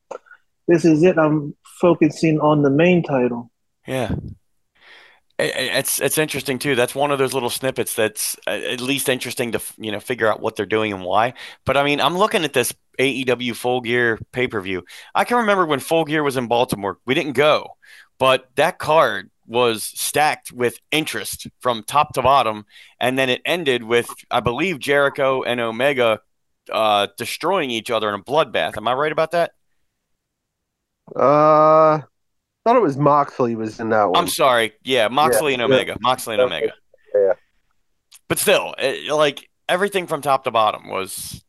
"This is it. I'm focusing on the main title." Yeah. It's it's interesting too. That's one of those little snippets that's uh, at least interesting to you know figure out what they're doing and why. But I mean, I'm looking at this AEW Full Gear pay per view. I can remember when Full Gear was in Baltimore. We didn't go, but that card was stacked with interest from top to bottom, and then it ended with I believe Jericho and Omega uh, destroying each other in a bloodbath. Am I right about that? Uh, thought it was Moxley was in that one. I'm sorry. Yeah, Moxley yeah, and Omega. Yeah. Moxley and Omega. Yeah. But still, it, like everything from top to bottom was.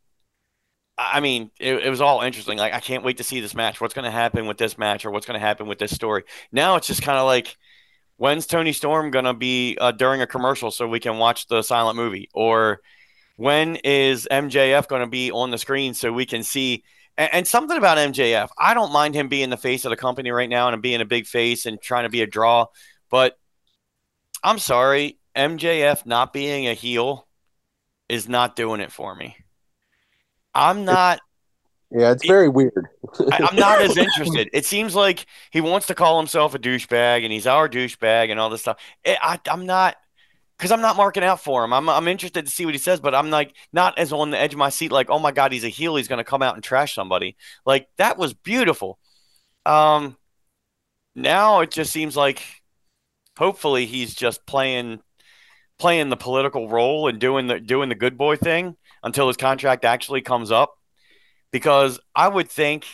I mean, it, it was all interesting. Like, I can't wait to see this match. What's going to happen with this match, or what's going to happen with this story? Now it's just kind of like, when's Toni Storm going to be uh, during a commercial so we can watch the silent movie, or when is MJF going to be on the screen so we can see? And, and, something about MJF, I don't mind him being the face of the company right now and being a big face and trying to be a draw, but I'm sorry, MJF not being a heel is not doing it for me. I'm not. Yeah, it's very weird. I, am not as interested. It seems like he wants to call himself a douchebag and he's our douchebag and all this stuff. It, I, I'm not because I'm not marking out for him. I'm I'm interested to see what he says, but I'm like not as on the edge of my seat. Like, oh my god, he's a heel. He's going to come out and trash somebody. Like that was beautiful. Um, now it just seems like hopefully he's just playing playing the political role and doing the doing the good boy thing until his contract actually comes up. Because I would think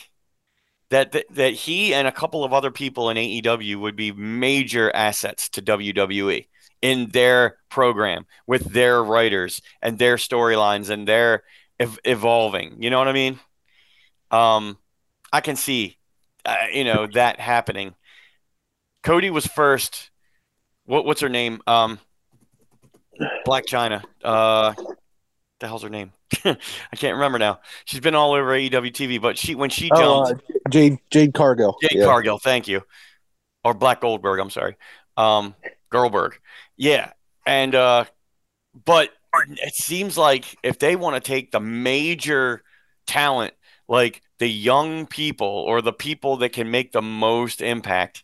that, that that he and a couple of other people in AEW would be major assets to WWE in their program with their writers and their storylines and their ev- evolving. You know what I mean? Um, I can see, uh, you know, that happening. Cody was first. What what's her name? Um, Black China. Uh, the hell's her name? I can't remember now. She's been all over AEW TV, but she when she Oh, jumped, uh, Jade Jade Cargill. Jade Yeah. Cargill, thank you, or Black Goldberg. I'm sorry, um, Goldberg. Yeah, and uh, but it seems like if they want to take the major talent, like the young people or the people that can make the most impact,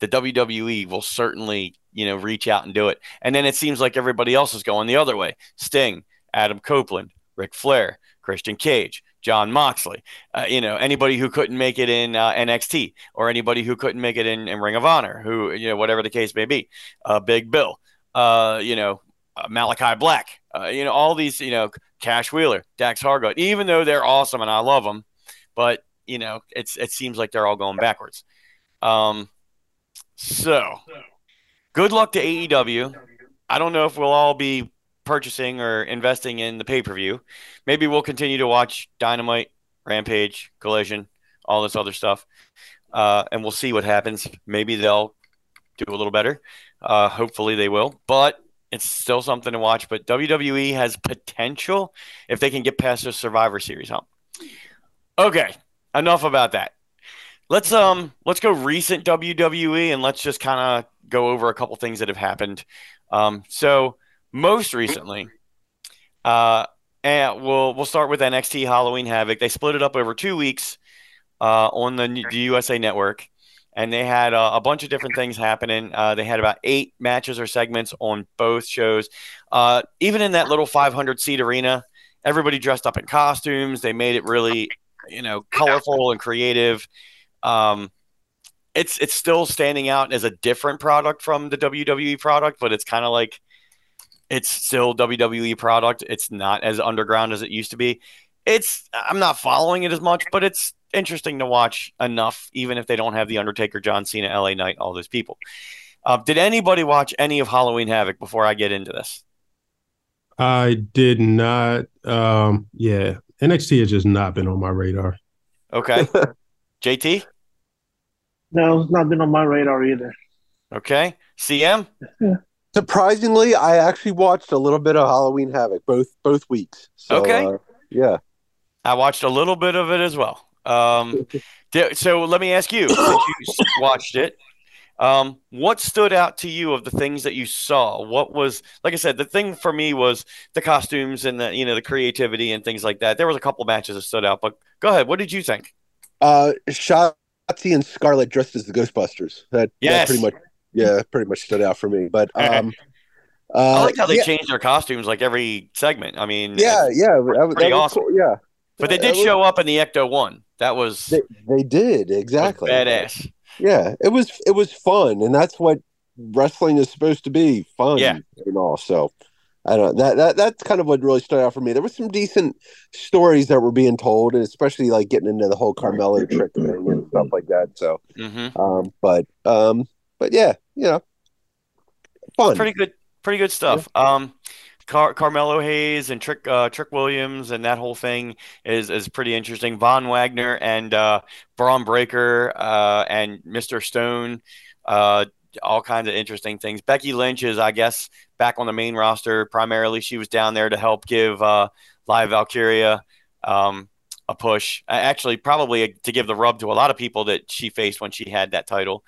the WWE will certainly you know reach out and do it. And then it seems like everybody else is going the other way. Sting, Adam Copeland, Ric Flair, Christian Cage, Jon Moxley, uh, you know, anybody who couldn't make it in uh, NXT or anybody who couldn't make it in, in Ring of Honor, who, you know, whatever the case may be, uh, Big Bill, uh, you know, uh, Malachi Black, uh, you know, all these, you know, Cash Wheeler, Dax Hargo, even though they're awesome and I love them, but, you know, it's, it seems like they're all going backwards. Um, so good luck to AEW. I don't know if we'll all be purchasing or investing in the pay per view. Maybe we'll continue to watch Dynamite, Rampage, Collision, all this other stuff, uh, and we'll see what happens. Maybe they'll do a little better. Uh, hopefully they will, but it's still something to watch. But WWE has potential if they can get past the Survivor Series hump. Okay, enough about that. Let's um let's go recent WWE and let's just kind of go over a couple things that have happened. Um, so most recently, uh, and we'll we'll start with NXT Halloween Havoc. They split it up over two weeks uh, on the, the USA Network, and they had uh, a bunch of different things happening. Uh, they had about eight matches or segments on both shows. Uh, even in that little 500 seat arena, everybody dressed up in costumes. They made it really, you know, colorful and creative. Um, it's it's still standing out as a different product from the WWE product, but it's kind of like it's still WWE product. It's not as underground as it used to be. It's I'm not following it as much, but it's interesting to watch enough, even if they don't have the Undertaker, John Cena, LA Knight, all those people. Uh, did anybody watch any of Halloween Havoc before I get into this? I did not. Um, yeah, NXT has just not been on my radar. Okay, JT. No, it's not been on my radar either. Okay, CM. Surprisingly, I actually watched a little bit of Halloween Havoc both both weeks. So, Okay. uh, yeah. I watched a little bit of it as well. Um, so let me ask you, since you watched it, um, what stood out to you of the things that you saw? What was, like I said, the thing for me was the costumes and the, you know, the creativity and things like that. There was a couple matches that stood out, but go ahead. What did you think? Uh, Shotzi and Scarlett dressed as the Ghostbusters. That, Yes. that pretty much, yeah, pretty much stood out for me. But um, uh, I liked how they yeah, changed their costumes like every segment. I mean, yeah, yeah, that, was- that awesome. cool, Yeah, but they did was- show up in the Ecto one. That was, They, they did exactly. badass. Yeah, it was it was fun, and that's what wrestling is supposed to be fun. Yeah. and all. So I don't that that that's kind of what really stood out for me. There were some decent stories that were being told, and especially like getting into the whole Carmelo trick thing and stuff like that. So, hmm um, but um, but yeah, you know, fun. pretty good, pretty good stuff. Um, Car- Carmelo Hayes and Trick uh, Trick Williams and that whole thing is is pretty interesting. Von Wagner and uh, Bron Breakker uh, and Mr. Stone, uh, all kinds of interesting things. Becky Lynch is, I guess, back on the main roster. Primarily, she was down there to help give uh, Lyra Valkyria um, a push. Actually, probably to give the rub to a lot of people that she faced when she had that title.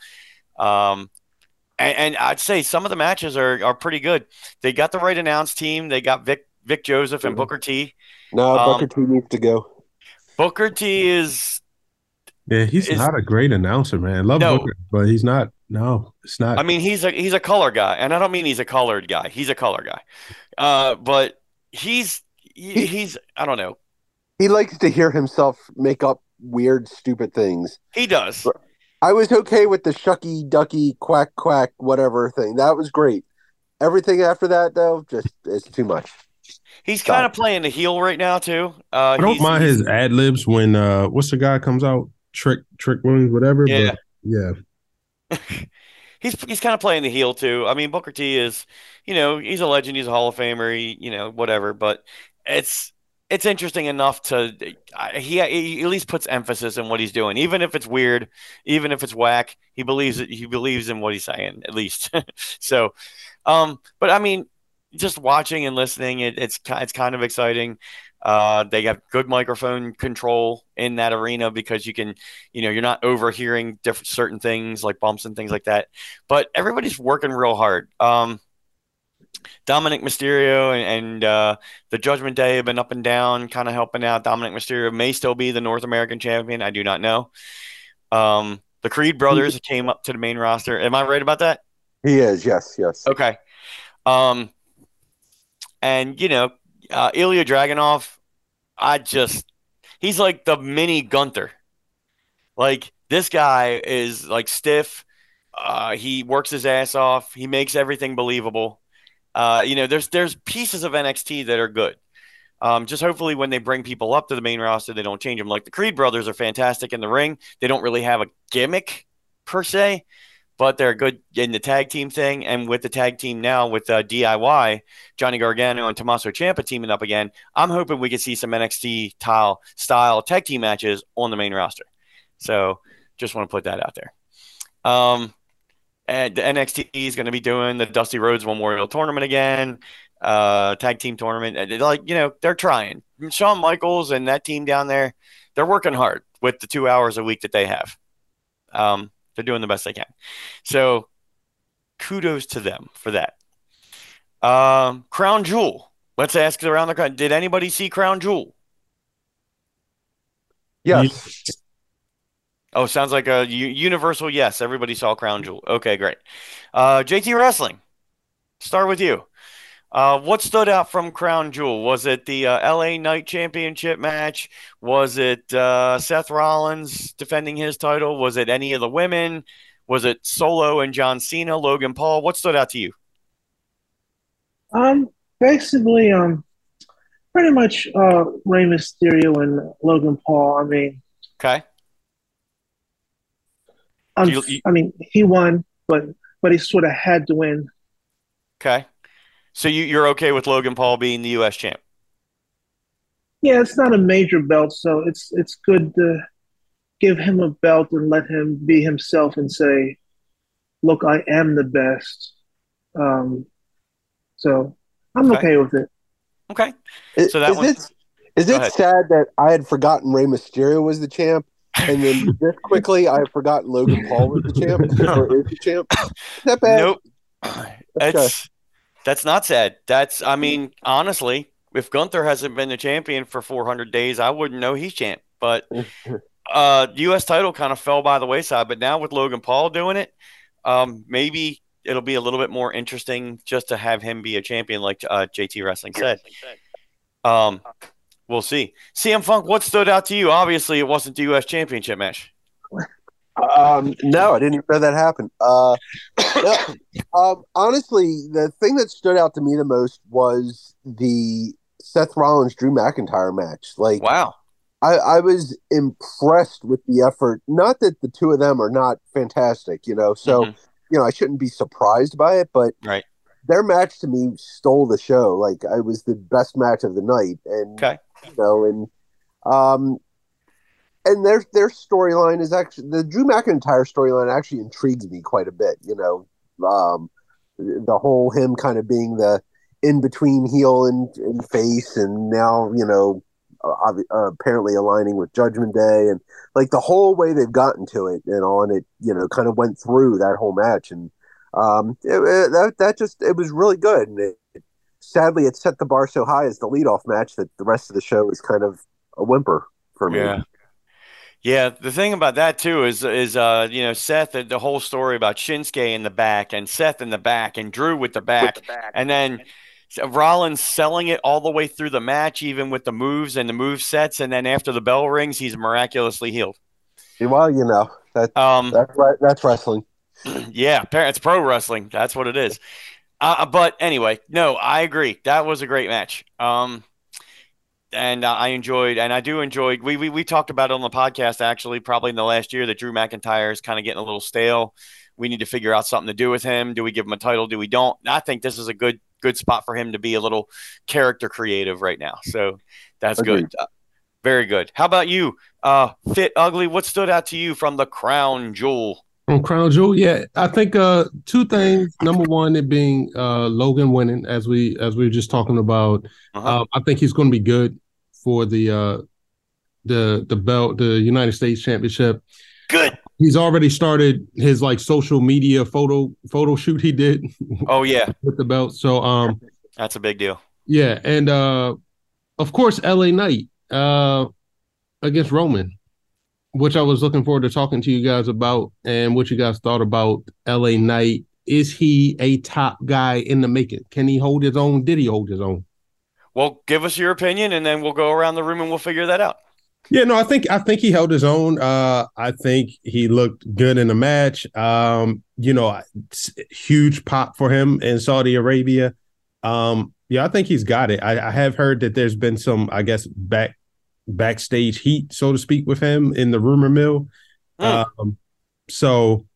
Um, and, and I'd say some of the matches are, are pretty good. They got the right announced team. They got Vic Vic Joseph and Mhm. Booker T. no, um, Booker T needs to go. Booker T is Yeah, he's Is- not a great announcer, man. Love No. Booker, but he's not. No, it's not. I mean he's a he's a color guy, and I don't mean he's a colored guy. He's a color guy, uh, but he's he, he's I don't know. He likes to hear himself make up weird, stupid things. He does. I was okay with the shucky ducky quack quack whatever thing. That was great. Everything after that though, just it's too much. He's kind of playing the heel right now too. Uh, I don't mind his ad libs when uh, what's the guy comes out? Trick Trick Williams, whatever. Yeah. But yeah. he's he's kind of playing the heel too. I mean, Booker T is, you know, he's a legend. He's a Hall of Famer. He, you know, whatever. But it's it's interesting enough to he, he at least puts emphasis in what he's doing, even if it's weird, even if it's whack. He believes it. He believes in what he's saying at least. so, um, but I mean, just watching and listening, it, it's it's kind of exciting. Uh, they have good microphone control in that arena because you can, you know, you're not overhearing different certain things like bumps and things like that. But everybody's working real hard. Um, Dominic Mysterio and, and uh, the Judgment Day have been up and down, kind of helping out. Dominic Mysterio may still be the North American champion. I do not know. Um, the Creed brothers came up to the main roster. Am I right about that? He is. Yes. Yes. Okay. Um, and you know, uh, Ilya Dragunov, I just he's like the mini Gunther. Like this guy is like stiff. Uh, he works his ass off. He makes everything believable. Uh, you know, there's there's pieces of NXT that are good. Um, just hopefully when they bring people up to the main roster, they don't change them. Like the Creed brothers are fantastic in the ring. They don't really have a gimmick per se, but they're good in the tag team thing. And with the tag team now with uh, DIY, Johnny Gargano and Tommaso Ciampa teaming up again, I'm hoping we could see some NXT tile style tag team matches on the main roster. So just want to put that out there. Um, and the NXT is going to be doing the Dusty Rhodes Memorial Tournament again, uh, tag team tournament. Like you know, they're trying. Shawn Michaels and that team down there, they're working hard with the two hours a week that they have. Um, they're doing the best they can. So kudos to them for that. Um, Crown Jewel. Let's ask around the country. Did anybody see Crown Jewel? Yes. Oh, sounds like a u- universal yes. Everybody saw Crown Jewel. Okay, great. Uh, JT Wrestling. Start with you. Uh, what stood out from Crown Jewel? Was it the uh, LA Knight Championship match? Was it uh, Seth Rollins defending his title? Was it any of the women? Was it Solo and John Cena, Logan Paul? What stood out to you? Um, basically, um, pretty much uh, Rey Mysterio and Logan Paul. I mean, Okay. Um, You- you- I mean, he won, but but he sort of had to win. Okay. So you, you're okay with Logan Paul being the U.S. champ? Yeah, it's not a major belt, so it's it's good to give him a belt and let him be himself and say, "Look, I am the best." Um, so I'm Okay. okay with it. Okay. So that is one- it is Go it ahead. sad that I had forgotten Rey Mysterio was the champ, and then this quickly I forgot Logan Paul was the champ or is the champ? Is that bad? Nope. Okay. That's that's not sad. That's I mean, honestly, if Gunther hasn't been the champion for 400 days, I wouldn't know he's champ. But uh, U.S. title kind of fell by the wayside. But now with Logan Paul doing it, um, maybe it'll be a little bit more interesting just to have him be a champion, like uh, JT Wrestling said. Um, we'll see. CM Funk, what stood out to you? Obviously, it wasn't the U.S. Championship match. Um, no, I didn't even know that happened. Uh, no, um, honestly, the thing that stood out to me the most was the Seth Rollins Drew McIntyre match. Like, Wow. I, I was impressed with the effort. Not that the two of them are not fantastic, you know. So, Mhm. you know, I shouldn't be surprised by it, but Right. their match to me stole the show. Like, I was the best match of the night, and Okay. You know, and um, and their their storyline is actually the Drew McIntyre storyline actually intrigues me quite a bit. You know, um, the whole him kind of being the in between heel and, and face, and now you know, uh, apparently aligning with Judgment Day, and like the whole way they've gotten to it and on it, you know, kind of went through that whole match, and um, it, it- that that just it was really good, and it, sadly it set the bar so high as the leadoff match that the rest of the show is kind of a whimper for me. Yeah. Yeah, the thing about that too is is uh you know Seth the, the whole story about Shinsuke in the back and Seth in the back and Drew with the back and then Rollins selling it all the way through the match even with the moves and the move sets and then after the bell rings he's miraculously healed. Well, you know that Um that's right. That's wrestling. yeah, it's pro wrestling. That's what it is. Uh, but anyway, no, I agree. That was a great match. Um, and uh, I enjoyed, and I do enjoy. We, we we talked about it on the podcast actually, probably in the last year that Drew McIntyre is kind of getting a little stale. We need to figure out something to do with him. Do we give him a title? Do we don't? I think this is a good good spot for him to be a little character creative right now. So that's Agreed. good. Uh, very good. How about you, uh, Fit Ugly? What stood out to you from the Crown Jewel? From Crown Jewel, yeah, I think uh, two things. Number one, it being uh, Logan winning, as we as we were just talking about. Uh-huh. Um, I think he's going to be good for the uh, the the belt, the United States Championship. Good. He's already started his like social media photo photo shoot he did. Oh yeah, with the belt. So um, that's a big deal. Yeah, and uh, of course, L.A. Knight uh against Roman, which I was looking forward to talking to you guys about, and what you guys thought about L.A. Knight. Is he a top guy in the making? Can he hold his own? Did he hold his own? Well, give us your opinion, and then we'll go around the room and we'll figure that out. Yeah, no, I think I think he held his own. Uh, I think he looked good in the match. Um, you know, huge pop for him in Saudi Arabia. Um, yeah, I think he's got it. I, I, have heard that there's been some, I guess, back backstage heat, so to speak, with him in the rumor mill. Mm. Um, so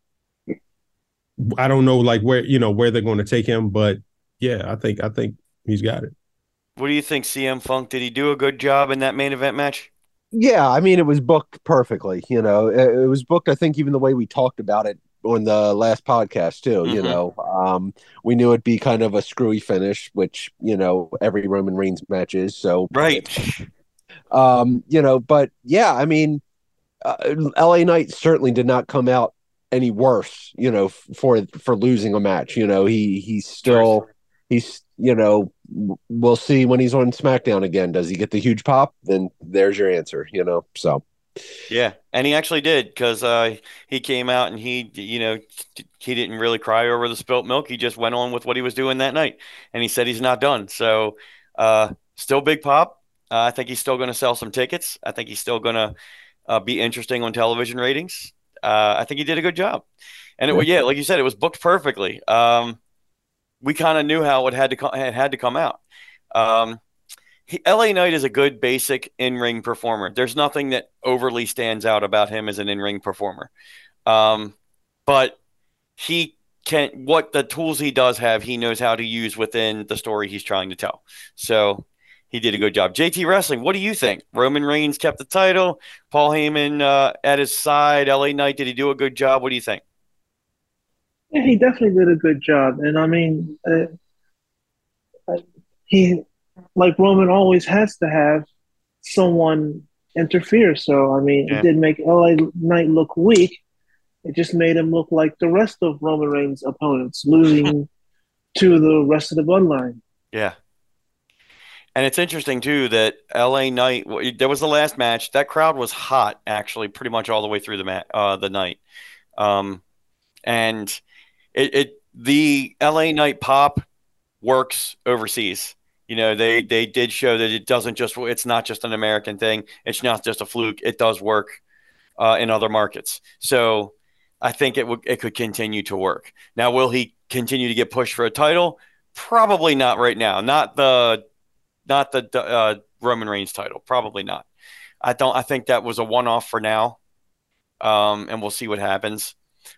I don't know, like where you know where they're going to take him, but yeah, I think I think he's got it. What do you think, CM Funk? Did he do a good job in that main event match? Yeah, I mean, it was booked perfectly. You know, it, it was booked. I think even the way we talked about it on the last podcast too. Mm-hmm. You know, um, we knew it'd be kind of a screwy finish, which you know every Roman Reigns match is. So right. Um, you know, but yeah, I mean, uh, L.A. Knight certainly did not come out any worse. You know, for for losing a match. You know, he he's still he's you know we'll see when he's on SmackDown again. Does he get the huge pop? Then there's your answer. You know, so. Yeah, and he actually did because uh, he came out and he, you know, he didn't really cry over the spilt milk. He just went on with what he was doing that night, and he said he's not done. So, uh, still big pop. Uh, I think he's still going to sell some tickets. I think he's still going to uh, be interesting on television ratings. Uh, I think he did a good job, and it, yeah, like you said, it was booked perfectly. Um, we kind of knew how it had to come, it had to come out. Um, he, LA Knight is a good basic in ring performer. There's nothing that overly stands out about him as an in ring performer. Um, but he can what the tools he does have, he knows how to use within the story he's trying to tell. So he did a good job. JT Wrestling, what do you think? Roman Reigns kept the title. Paul Heyman uh, at his side. LA Knight, did he do a good job? What do you think? Yeah, he definitely did a good job, and I mean, uh, he like Roman always has to have someone interfere. So I mean, yeah. it didn't make LA Knight look weak. It just made him look like the rest of Roman Reigns' opponents, losing to the rest of the bloodline. Yeah. And it's interesting too that LA Knight. There was the last match. That crowd was hot, actually, pretty much all the way through the mat, uh, the night. Um, and it, it the LA Knight pop works overseas. You know, they they did show that it doesn't just it's not just an American thing. It's not just a fluke. It does work uh, in other markets. So I think it would it could continue to work. Now, will he continue to get pushed for a title? Probably not right now. Not the not the uh, Roman Reigns title. Probably not. I don't. I think that was a one off for now, um, and we'll see what happens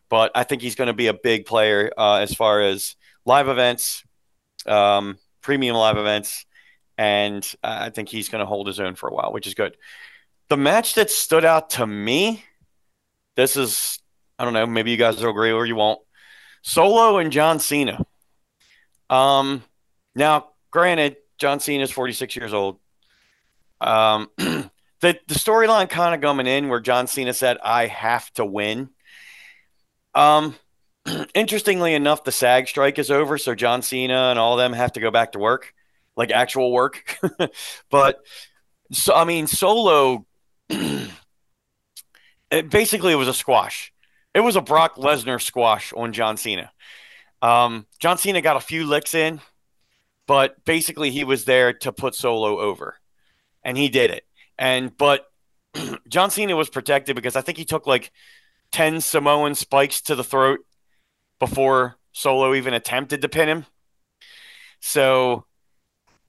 but I think he's going to be a big player uh, as far as live events, um, premium live events, and I think he's going to hold his own for a while, which is good. The match that stood out to me, this is I don't know, maybe you guys will agree or you won't. Solo and John Cena. Um, now, granted, John Cena is 46 years old. Um, the the storyline kind of coming in where John Cena said, "I have to win." Um, interestingly enough, the SAG strike is over, so John Cena and all of them have to go back to work, like actual work. but so I mean, Solo. it, basically, it was a squash. It was a Brock Lesnar squash on John Cena. Um, John Cena got a few licks in, but basically he was there to put Solo over, and he did it. And but John Cena was protected because I think he took like 10 Samoan spikes to the throat before Solo even attempted to pin him. So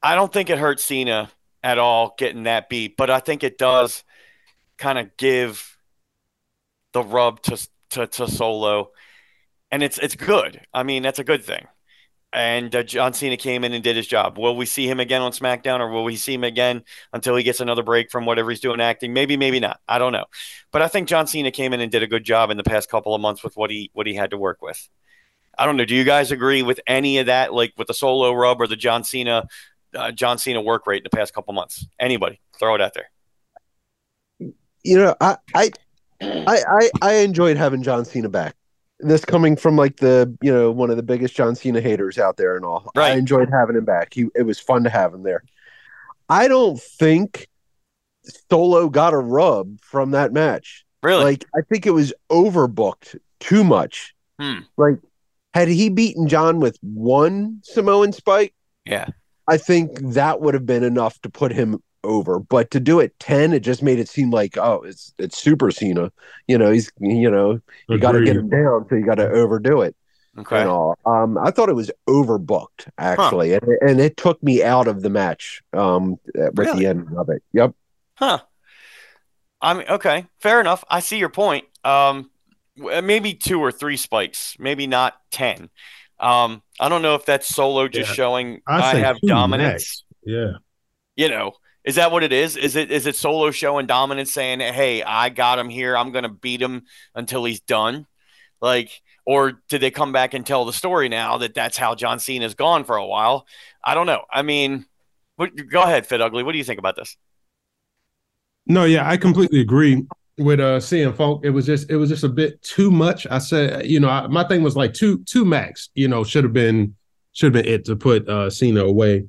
I don't think it hurt Cena at all getting that beat, but I think it does kind of give the rub to, to to Solo, and it's it's good. I mean, that's a good thing. And uh, John Cena came in and did his job. Will we see him again on SmackDown, or will we see him again until he gets another break from whatever he's doing acting? Maybe, maybe not. I don't know. But I think John Cena came in and did a good job in the past couple of months with what he what he had to work with. I don't know. Do you guys agree with any of that, like with the Solo rub or the John Cena uh, John Cena work rate in the past couple months? Anybody, throw it out there. You know, I I I I, I enjoyed having John Cena back. This coming from like the you know one of the biggest John Cena haters out there and all. Right. I enjoyed having him back. He it was fun to have him there. I don't think Solo got a rub from that match. Really? Like I think it was overbooked too much. Hmm. Like had he beaten John with one Samoan spike, yeah. I think that would have been enough to put him over. But to do it 10, it just made it seem like, oh, it's it's super Cena. You know, he's you know, you gotta get him down, so you gotta overdo it Okay. and all. Um, I thought it was overbooked actually, and, and it took me out of the match um at Really? the end of it. Yep. Huh. I mean, okay, fair enough. I see your point. Um, maybe two or three spikes, maybe not ten. Um, I don't know if that's solo just Yeah. showing I'd I have dominance. max. Yeah. You know, is that what it is? Is it is it solo Show and dominance, saying, "Hey, I got him here. I'm gonna beat him until he's done." Like, or did they come back and tell the story now that that's how John Cena's gone for a while? I don't know. I mean, what, go ahead, Fit Ugly. What do you think about this? No, yeah, I completely agree with uh CM Funk. It was just it was just a bit too much. I said, you know, I, my thing was like two two max. You know, should have been should have been it to put uh Cena away.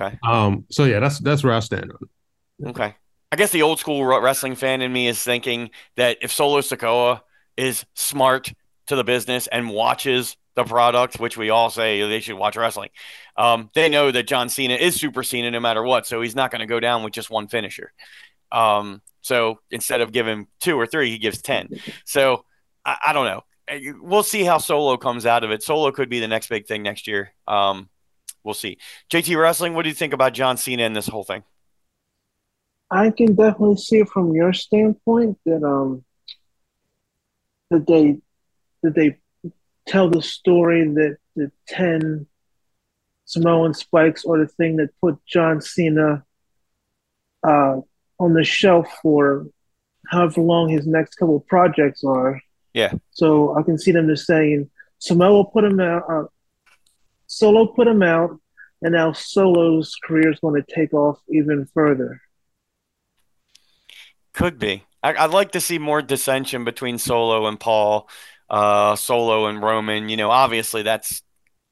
Okay. Um. So yeah, that's that's where I stand on. it. Okay. I guess the old school wrestling fan in me is thinking that if Solo Sikoa is smart to the business and watches the product, which we all say they should watch wrestling, um, they know that John Cena is Super Cena no matter what. So he's not going to go down with just one finisher. Um, so instead of giving two or three, he gives 10. So I, I don't know. We'll see how Solo comes out of it. Solo could be the next big thing next year. Um, we'll see. JT Wrestling, what do you think about John Cena and this whole thing? I can definitely see it from your standpoint that um that they that they tell the story that the ten Samoan spikes or the thing that put John Cena uh on the shelf for however long his next couple of projects are. Yeah. So I can see them just saying Samoa put him out uh, Solo put him out and now Solo's career is going to take off even further. Could be. I, I'd like to see more dissension between Solo and Paul, uh, Solo and Roman. You know, obviously that's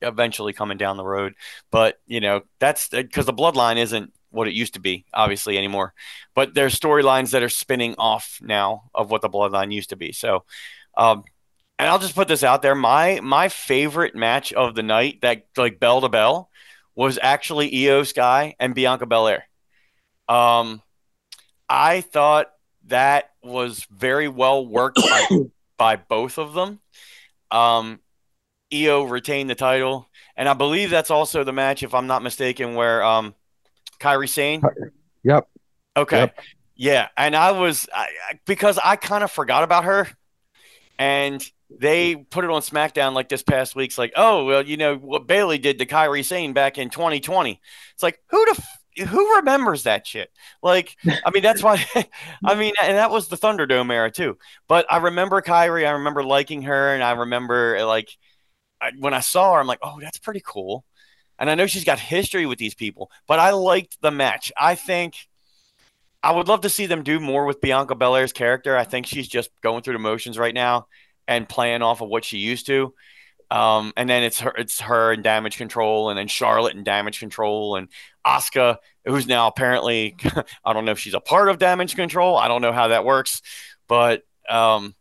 eventually coming down the road, but you know that's because the bloodline isn't what it used to be, obviously anymore. But there's storylines that are spinning off now of what the bloodline used to be. So, um, and I'll just put this out there: my my favorite match of the night, that like bell to bell, was actually Iyo Sky and Bianca Belair. Um, I thought that was very well worked by, by both of them. Um, Io retained the title, and I believe that's also the match, if I'm not mistaken, where um, Kairi Sane. Yep. Okay, Yep. yeah, and I was I, because I kind of forgot about her, and they put it on SmackDown like this past week's like, oh well, you know what Bayley did to Kairi Sane back in 2020. It's like who the f- who remembers that shit? Like, I mean, that's why. I mean, and that was the Thunderdome era too. But I remember Kairi. I remember liking her, and I remember like I, when I saw her, I'm like, oh, that's pretty cool. And I know she's got history with these people, but I liked the match. I think I would love to see them do more with Bianca Belair's character. I think she's just going through the motions right now and playing off of what she used to. Um, and then it's her, it's her and Damage Control, and then Charlotte and Damage Control, and Asuka, who's now apparently I don't know if she's a part of Damage Control. I don't know how that works, but um,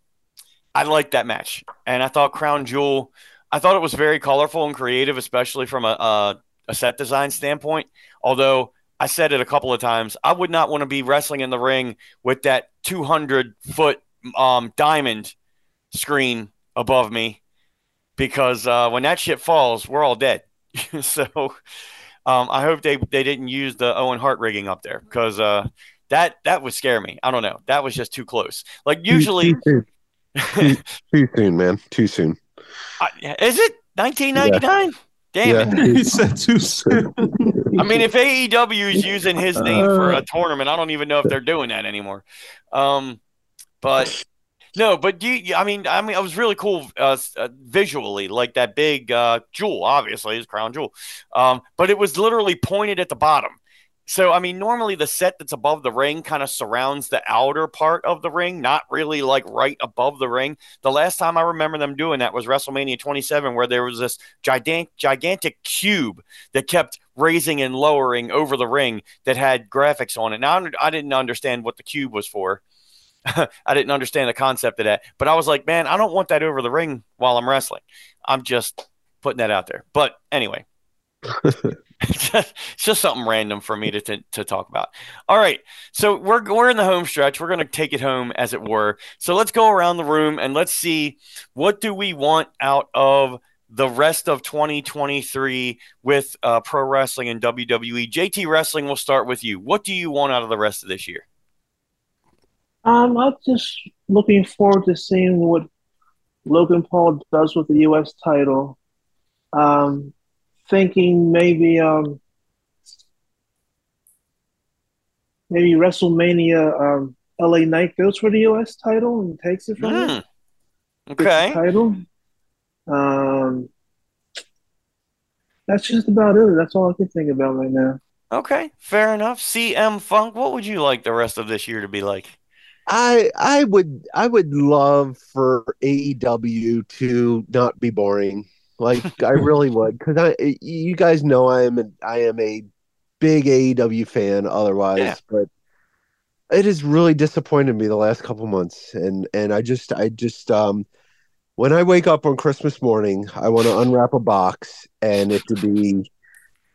I liked that match, and I thought Crown Jewel. I thought it was very colorful and creative, especially from a, a, a set design standpoint. Although I said it a couple of times, I would not want to be wrestling in the ring with that 200 foot um, diamond screen above me because uh, when that shit falls, we're all dead. so Um, I hope they they didn't use the Owen Hart rigging up there because uh, that that would scare me. I don't know. That was just too close. Like usually, too, too, too soon, man. Too soon. I, is it 1999? Damn Yeah. it! he said too soon. I mean, if AEW is using his name for a tournament, I don't even know if they're doing that anymore. Um, but no, but you, I mean, I mean, it was really cool uh, uh, visually, like that big uh, jewel, obviously, is crown jewel. Um, but it was literally pointed at the bottom. So, I mean, normally the set that's above the ring kind of surrounds the outer part of the ring, not really like right above the ring. The last time I remember them doing that was WrestleMania 27, where there was this gigantic, gigantic cube that kept raising and lowering over the ring that had graphics on it. Now, I didn't understand what the cube was for. I didn't understand the concept of that, but I was like, man, I don't want that over the ring while I'm wrestling. I'm just putting that out there. But anyway, it's just, it's just something random for me to, to, to talk about. All right. So we're, we're in the home stretch. We're going to take it home, as it were. So let's go around the room and let's see what do we want out of the rest of 2023 with uh, pro wrestling and WWE. JT Wrestling, we'll start with you. What do you want out of the rest of this year? Um, I'm just looking forward to seeing what Logan Paul does with the U.S. title. Um, thinking maybe um, maybe WrestleMania um, LA Knight goes for the U.S. title and takes it from him. Gets the Okay. title. Um, that's just about it. That's all I can think about right now. Okay. Fair enough. CM Funk, what would you like the rest of this year to be like? I I would I would love for AEW to not be boring. Like I really would, because I you guys know I am a, I am a big AEW fan. Otherwise, Yeah. but it has really disappointed me the last couple months, and and I just I just um when I wake up on Christmas morning, I want to unwrap a box and it to be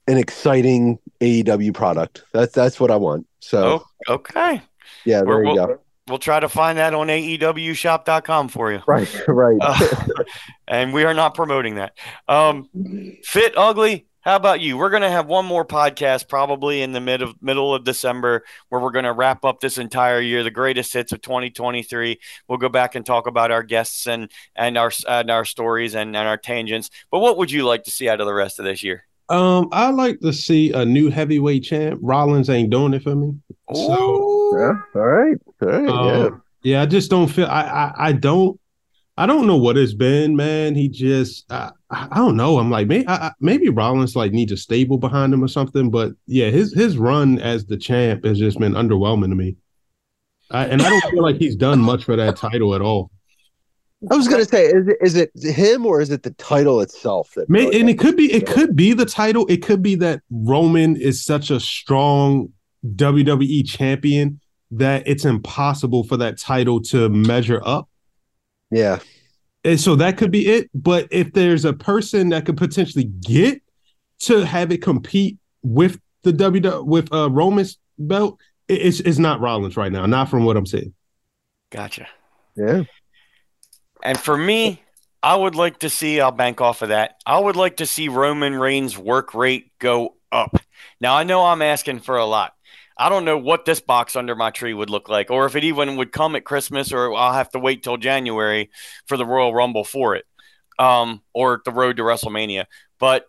an exciting AEW product. That's that's what I want. So Oh, okay. yeah, there We're- you we'll- go. We'll try to find that on AEWshop.com for you. Right, right. Uh, and we are not promoting that. Um, Fit Ugly, how about you? We're going to have one more podcast probably in the mid of, middle of December where we're going to wrap up this entire year, the greatest hits of 2023. We'll go back and talk about our guests and and our and our stories and, and our tangents. But what would you like to see out of the rest of this year? Um, I like to see a new heavyweight champ. Rollins ain't doing it for me. So, Ooh. Yeah. All right. All right. yeah. um, yeah, I just don't feel. I, I I don't. I don't know what it's been, man. He just. I, I don't know. I'm like, maybe I, I- maybe Rollins like needs a stable behind him or something. But yeah, his his run as the champ has just been underwhelming to me. I, and I don't feel like he's done much for that title at all. I was gonna say, is it is it him or is it the title itself that? May, really- and it could be it could be the title. It could be that Roman is such a strong WWE champion that it's impossible for that title to measure up. yeah. And so that could be it. But if there's a person that could potentially get to have it compete with the W with uh Roman's belt, it's it's not Rollins right now. Not from what I'm seeing. Gotcha. Yeah. And for me, I would like to see, I'll bank off of that. I would like to see Roman Reigns' work rate go up. Now, I know I'm asking for a lot. I don't know what this box under my tree would look like, or if it even would come at Christmas, or I'll have to wait till January for the Royal Rumble for it, um, or the road to WrestleMania. But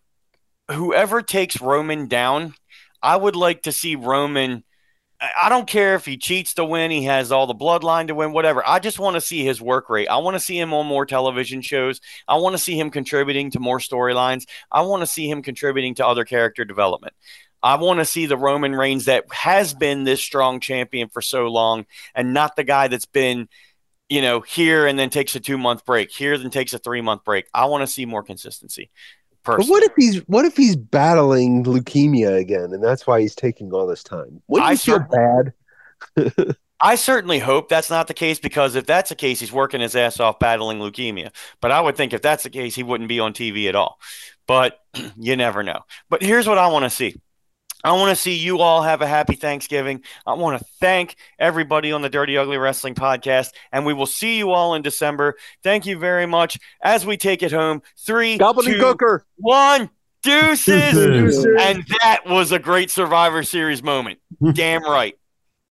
whoever takes Roman down, I would like to see Roman. I don't care if he cheats to win, he has all the bloodline to win, whatever. I just want to see his work rate. I want to see him on more television shows. I want to see him contributing to more storylines. I want to see him contributing to other character development. I want to see the Roman Reigns that has been this strong champion for so long and not the guy that's been, you know, here and then takes a two month break, here then takes a three month break. I want to see more consistency. But what if he's what if he's battling leukemia again, and that's why he's taking all this time? Wouldn't I feel cer- bad? I certainly hope that's not the case because if that's the case, he's working his ass off battling leukemia. But I would think if that's the case, he wouldn't be on TV at all. But you never know. But here's what I want to see. I want to see you all have a happy Thanksgiving. I want to thank everybody on the Dirty Ugly Wrestling podcast, and we will see you all in December. Thank you very much. As we take it home, three, two, Gobbledygooker. one. Deuces. Deuces. And that was a great Survivor Series moment. Damn right.